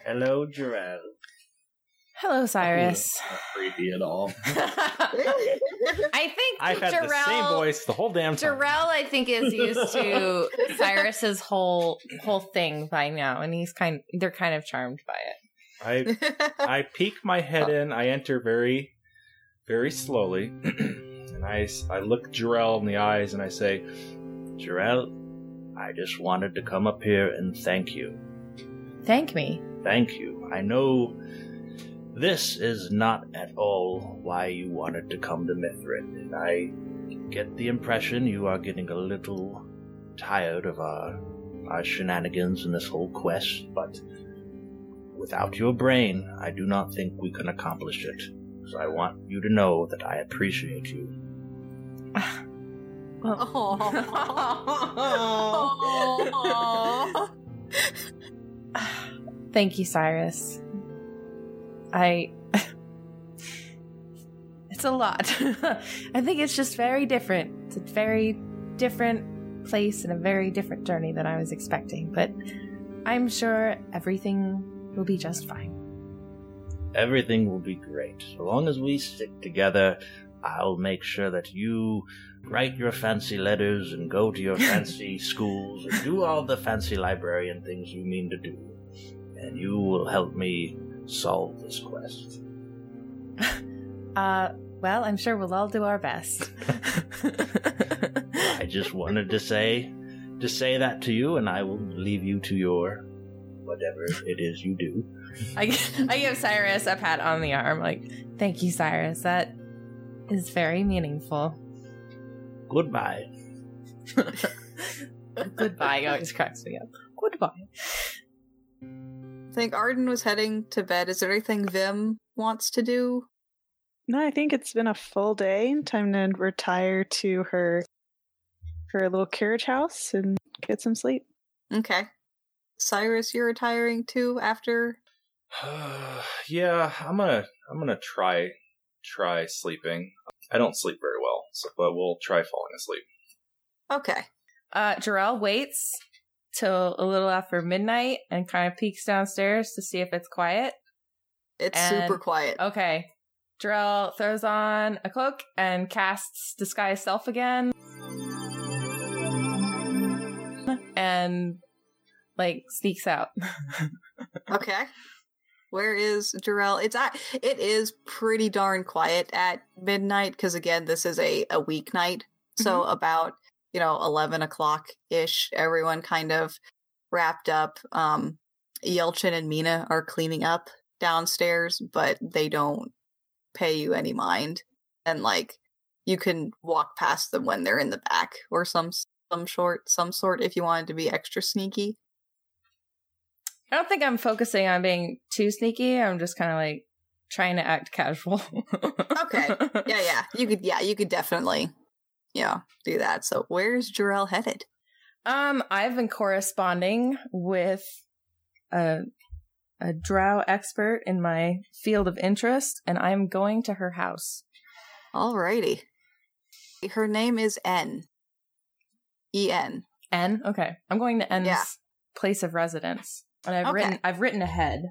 Hello, Jarell. Hello, Cyrus. Not creepy at all. (laughs) I think I've had the same voice the whole damn time. Jarell, I think, is used to (laughs) Cyrus's whole whole thing by now, and he's kind. They're kind of charmed by it. I I peek my head in. I enter very, very slowly, (clears throat) and I I look Jarell in the eyes and I say, Jarell, I just wanted to come up here and thank you. Thank me. Thank you. I know this is not at all why you wanted to come to Mithrin, and I get the impression you are getting a little tired of our our shenanigans in this whole quest, but without your brain, I do not think we can accomplish it. So I want you to know that I appreciate you. Aw. (laughs) (laughs) Thank you, Cyrus. I. (laughs) it's a lot. (laughs) I think it's just very different. It's a very different place and a very different journey than I was expecting, but I'm sure everything will be just fine. Everything will be great. So long as we stick together, I'll make sure that you write your fancy letters and go to your (laughs) fancy schools and do all the fancy librarian things you mean to do. And you will help me solve this quest. (laughs) Uh, well, I'm sure we'll all do our best. (laughs) I just wanted to say to say that to you and I will leave you to your whatever it is you do. I, I give Cyrus a pat on the arm, like, thank you, Cyrus. That is very meaningful. Goodbye. (laughs) Goodbye. always cracks me up. Goodbye. I think Arden was heading to bed. Is there anything Vim wants to do? No, I think it's been a full day. Time to retire to her her little carriage house and get some sleep. Okay. Cyrus, you're retiring too after. (sighs) yeah, I'm gonna I'm gonna try try sleeping. I don't sleep very well, so but we'll try falling asleep. Okay. Uh, Jarell waits till a little after midnight and kind of peeks downstairs to see if it's quiet. It's And- super quiet. Okay. Jarell throws on a cloak and casts Disguise Self again. And, like, sneaks out. (laughs) Okay. Where is Jarell? It's at it is pretty darn quiet at midnight because again, this is a a weeknight. So mm-hmm. about you know eleven o'clock ish, everyone kind of wrapped up. Um, Yelchin and Mina are cleaning up downstairs, but they don't pay you any mind, and like you can walk past them when they're in the back or some some short some sort if you wanted to be extra sneaky. I don't think I'm focusing on being too sneaky. I'm just kind of like trying to act casual. Okay. yeah, yeah. You could yeah, you could definitely you know, do that. So where's Jarell headed? Um, I've been corresponding with a a drow expert in my field of interest, and I'm going to her house. Alrighty. Her name is N. E N. N. Okay, I'm going to N's Yeah. place of residence, and I've Okay. written I've written ahead.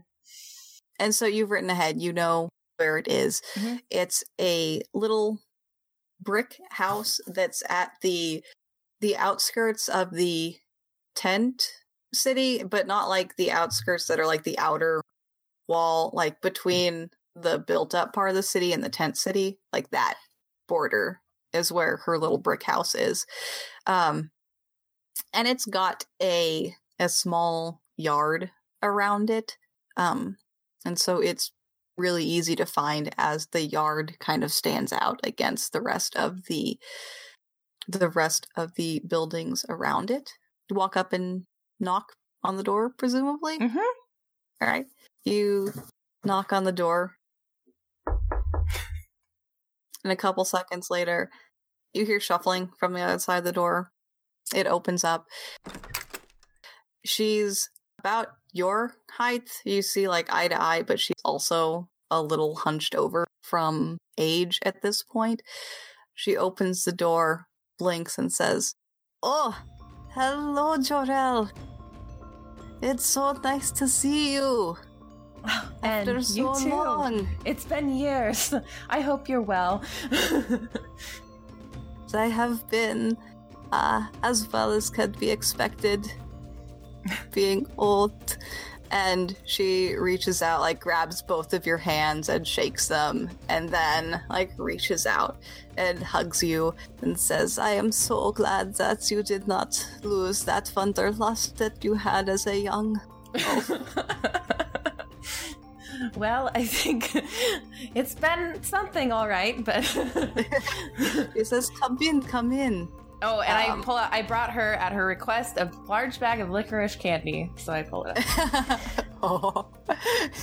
And so you've written ahead, you know where it is. Mhm. It's a little brick house that's at the the outskirts of the tent city, but not like the outskirts that are like the outer wall, like between the built up part of the city and the tent city, like that border is where her little brick house is. Um and it's got a a small yard around it. Um and so it's really easy to find as the yard kind of stands out against the rest of the the rest of the buildings around it. You walk up and knock on the door, presumably. Mhm. All right. You knock on the door. And a couple seconds later, you hear shuffling from the other side of the door. It opens up. She's about your height. You see like eye to eye, but she's also a little hunched over from age at this point. She opens the door, blinks, and says, Oh, hello, Jorel. It's so nice to see you. (sighs) And After you so too. long. It's been years. (laughs) I hope you're well. (laughs) I have been uh, as well as could be expected, (laughs) being old. And she reaches out, like grabs both of your hands and shakes them, and then like reaches out and hugs you and says, "I am so glad that you did not lose that wanderlust that you had as a young." (laughs) well, I think (laughs) it's been something, all right. But he says, "Come in, come in." Oh, and Um, I pull out. I brought her at her request a large bag of licorice candy, so I pull it out. (laughs) oh.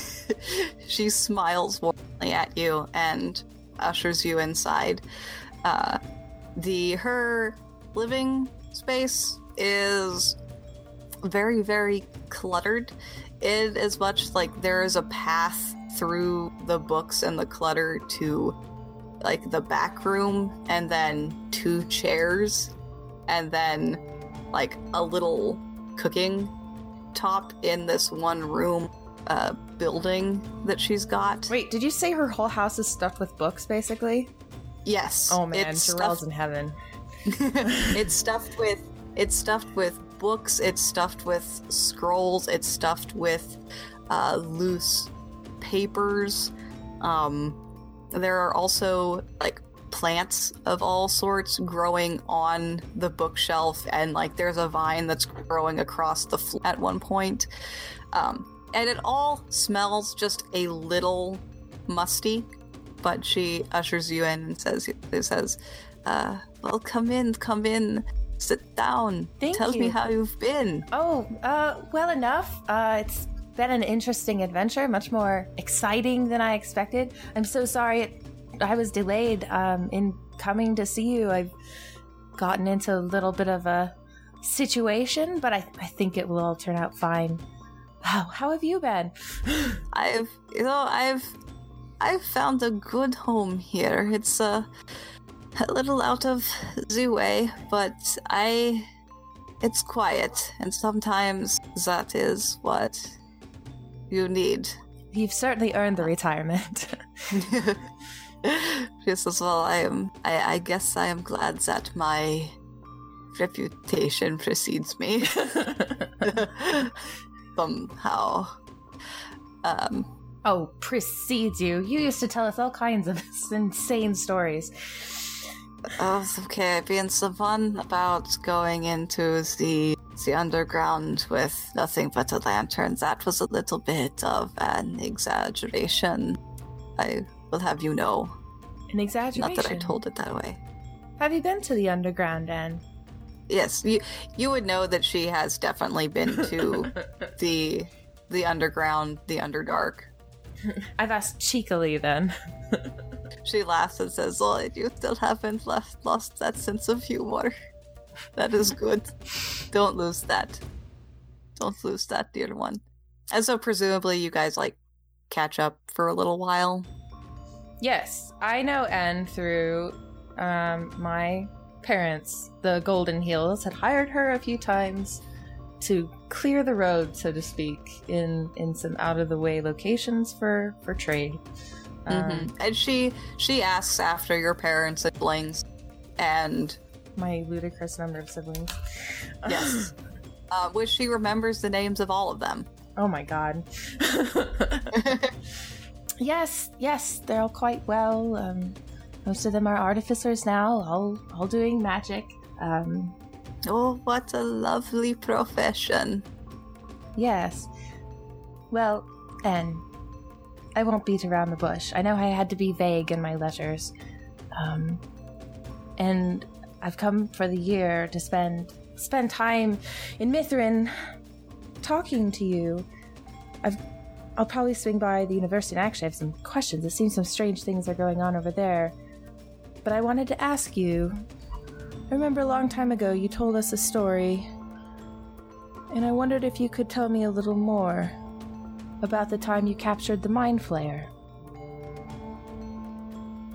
(laughs) she smiles warmly at you and ushers you inside. Uh, the her living space is very very cluttered. It is much like there is a path through the books and the clutter to like the back room and then two chairs and then like a little cooking top in this one room uh, building that she's got. Wait, did you say her whole house is stuffed with books, basically? Yes. Oh man, it's stuffed, in heaven. (laughs) it's stuffed with it's stuffed with books. It's stuffed with scrolls. It's stuffed with uh, loose papers. Um, there are also like plants of all sorts growing on the bookshelf, and like there's a vine that's growing across the floor at one point. Um, and it all smells just a little musty. But she ushers you in and says, "It says, uh, well, come in, come in, sit down. Thank Tell me how you've been." Oh, uh, well enough. Uh, it's been an interesting adventure, much more exciting than I expected. I'm so sorry I was delayed um, in coming to see you. I've gotten into a little bit of a situation, but I, I think it will all turn out fine. Wow, how have you been? (gasps) I've, you know, I've, I've found a good home here. It's uh, a little out of the way, but I, it's quiet, and sometimes that is what you need. You've certainly earned the retirement. Just as well, I am. I, I guess I am glad that my reputation precedes me (laughs) (laughs) somehow. Um, oh, precedes you. You used to tell us all kinds of (laughs) insane stories. Oh, okay. Being so fun about going into the the underground with nothing but a lantern. That was a little bit of an exaggeration. I will have you know. An exaggeration. Not that I told it that way. Have you been to the underground, Anne? Yes, you you would know that she has definitely been (laughs) to the the underground, the underdark. (laughs) I've asked cheekily then. (laughs) She laughs and says, "Oh, you still haven't left, lost that sense of humor. (laughs) That is good. Don't lose that. Don't lose that, dear one." And so, presumably, you guys like catch up for a little while. Yes, I know Anne through um, my parents. The Golden Heels had hired her a few times to clear the road, so to speak, in in some out of the way locations for for trade. Um, Mhm. And she she asks after your parents' and siblings, and My ludicrous number of siblings. yes, (laughs) uh, which she remembers the names of all of them. oh my god. (laughs) yes, yes, they're all quite well. Um, most of them are artificers now, all all doing magic. Um, Oh, what a lovely profession! Yes. Well, and I won't beat around the bush. I know I had to be vague in my letters. Um, and I've come for the year to spend spend time in Mithrin talking to you. I've I'll probably swing by the university and actually have some questions. It seems some strange things are going on over there. But I wanted to ask you. I remember a long time ago you told us a story, and I wondered if you could tell me a little more about the time you captured the Mind Flayer.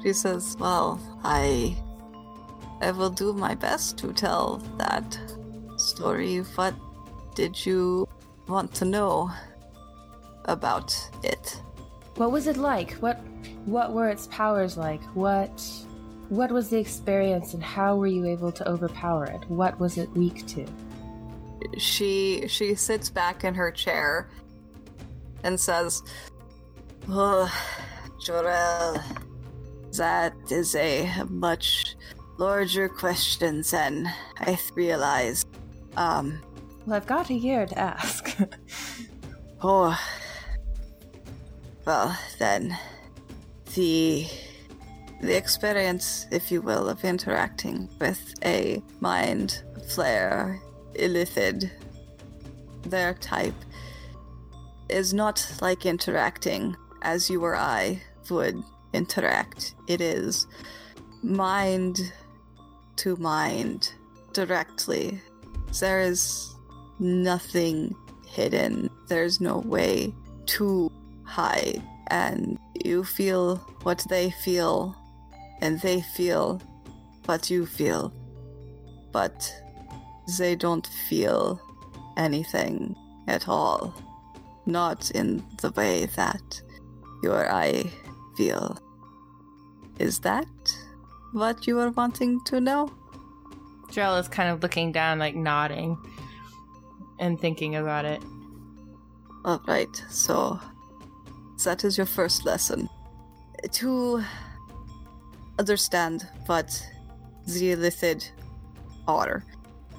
She says, Well, I. I will do my best to tell that story. What did you want to know about it? What was it like? What what were its powers like? What what was the experience and how were you able to overpower it? What was it weak to? She she sits back in her chair and says, Oh, Jorel, that is a much larger questions than I realized. Um, Well, I've got a year to ask. (laughs) oh, well, then, the the experience, if you will, of interacting with a mind flayer illithid, their type, is not like interacting as you or I would interact. It is mind to mind directly. There is nothing hidden. There's no way to hide. And you feel what they feel, and they feel what you feel. But they don't feel anything at all. Not in the way that you or I feel. Is that what you are wanting to know? Drell is kind of looking down, like nodding and thinking about it. Alright, so that is your first lesson. To understand what the Illithid are,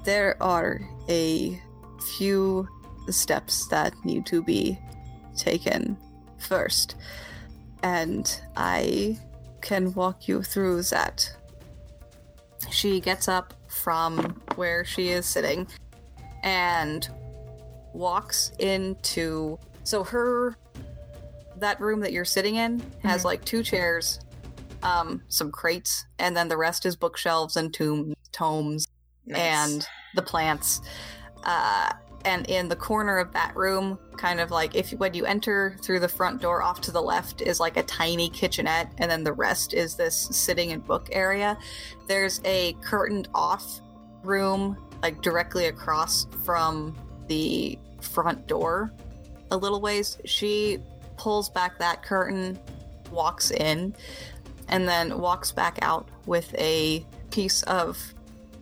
there are a few steps that need to be taken first. And I can walk you through that. She gets up from where she is sitting and walks into so her that room that you're sitting in has like two chairs um some crates and then the rest is bookshelves and tomb tomes and the plants. Uh and in the corner of that room kind of like if when you enter through the front door off to the left is like a tiny kitchenette and then the rest is this sitting and book area. There's a curtained off room like directly across from the front door a little ways. She pulls back that curtain walks in and then walks back out with a piece of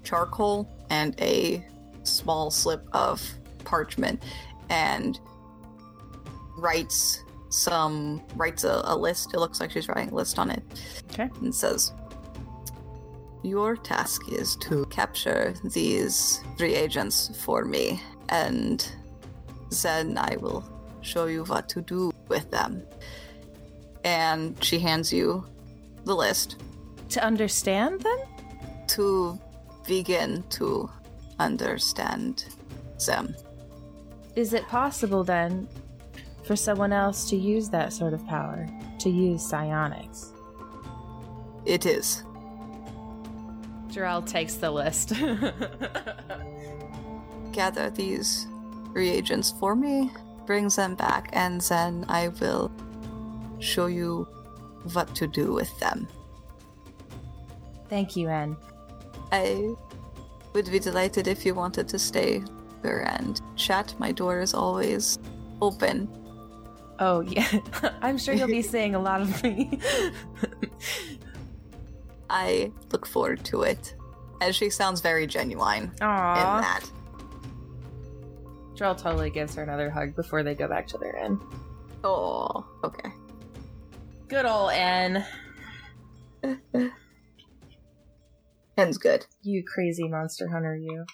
charcoal and a small slip of parchment and writes some writes a, a list. It looks like she's writing a list on it. Okay. and says your task is to capture these three reagents for me and then i will show you what to do with them. And she hands you the list. To understand them? to begin to understand them Is it possible then for someone else to use that sort of power? To use psionics? it is Jarell takes the list. (laughs) gather these reagents for me, brings them back, and then I will show you what to do with them. Thank you, Anne. I would be delighted if you wanted to stay and chat. My door is always open. Oh, yeah. (laughs) I'm sure you'll be (laughs) seeing a lot of me. (laughs) I look forward to it. And she sounds very genuine in that. Jarell totally gives her another hug before they go back to their inn. Oh, okay. Good ol' Anne. Ends good. You crazy monster hunter, you.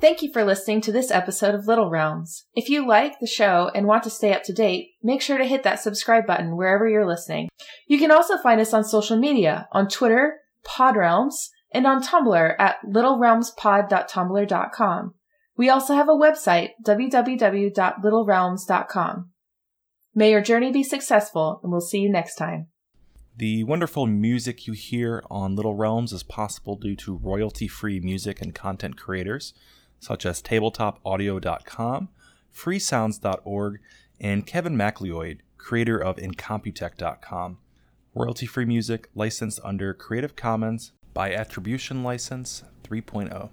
Thank you for listening to this episode of Little Realms. If you like the show and want to stay up to date, make sure to hit that subscribe button wherever you're listening. You can also find us on social media on Twitter, PodRealms, and on Tumblr at littlerealmspod.tumblr.com. We also have a website, www.littlerealms.com. May your journey be successful, and we'll see you next time. The wonderful music you hear on Little Realms is possible due to royalty free music and content creators such as tabletopaudio.com, freesounds.org, and Kevin MacLeod, creator of incompetech.com. Royalty free music licensed under Creative Commons by Attribution License 3.0.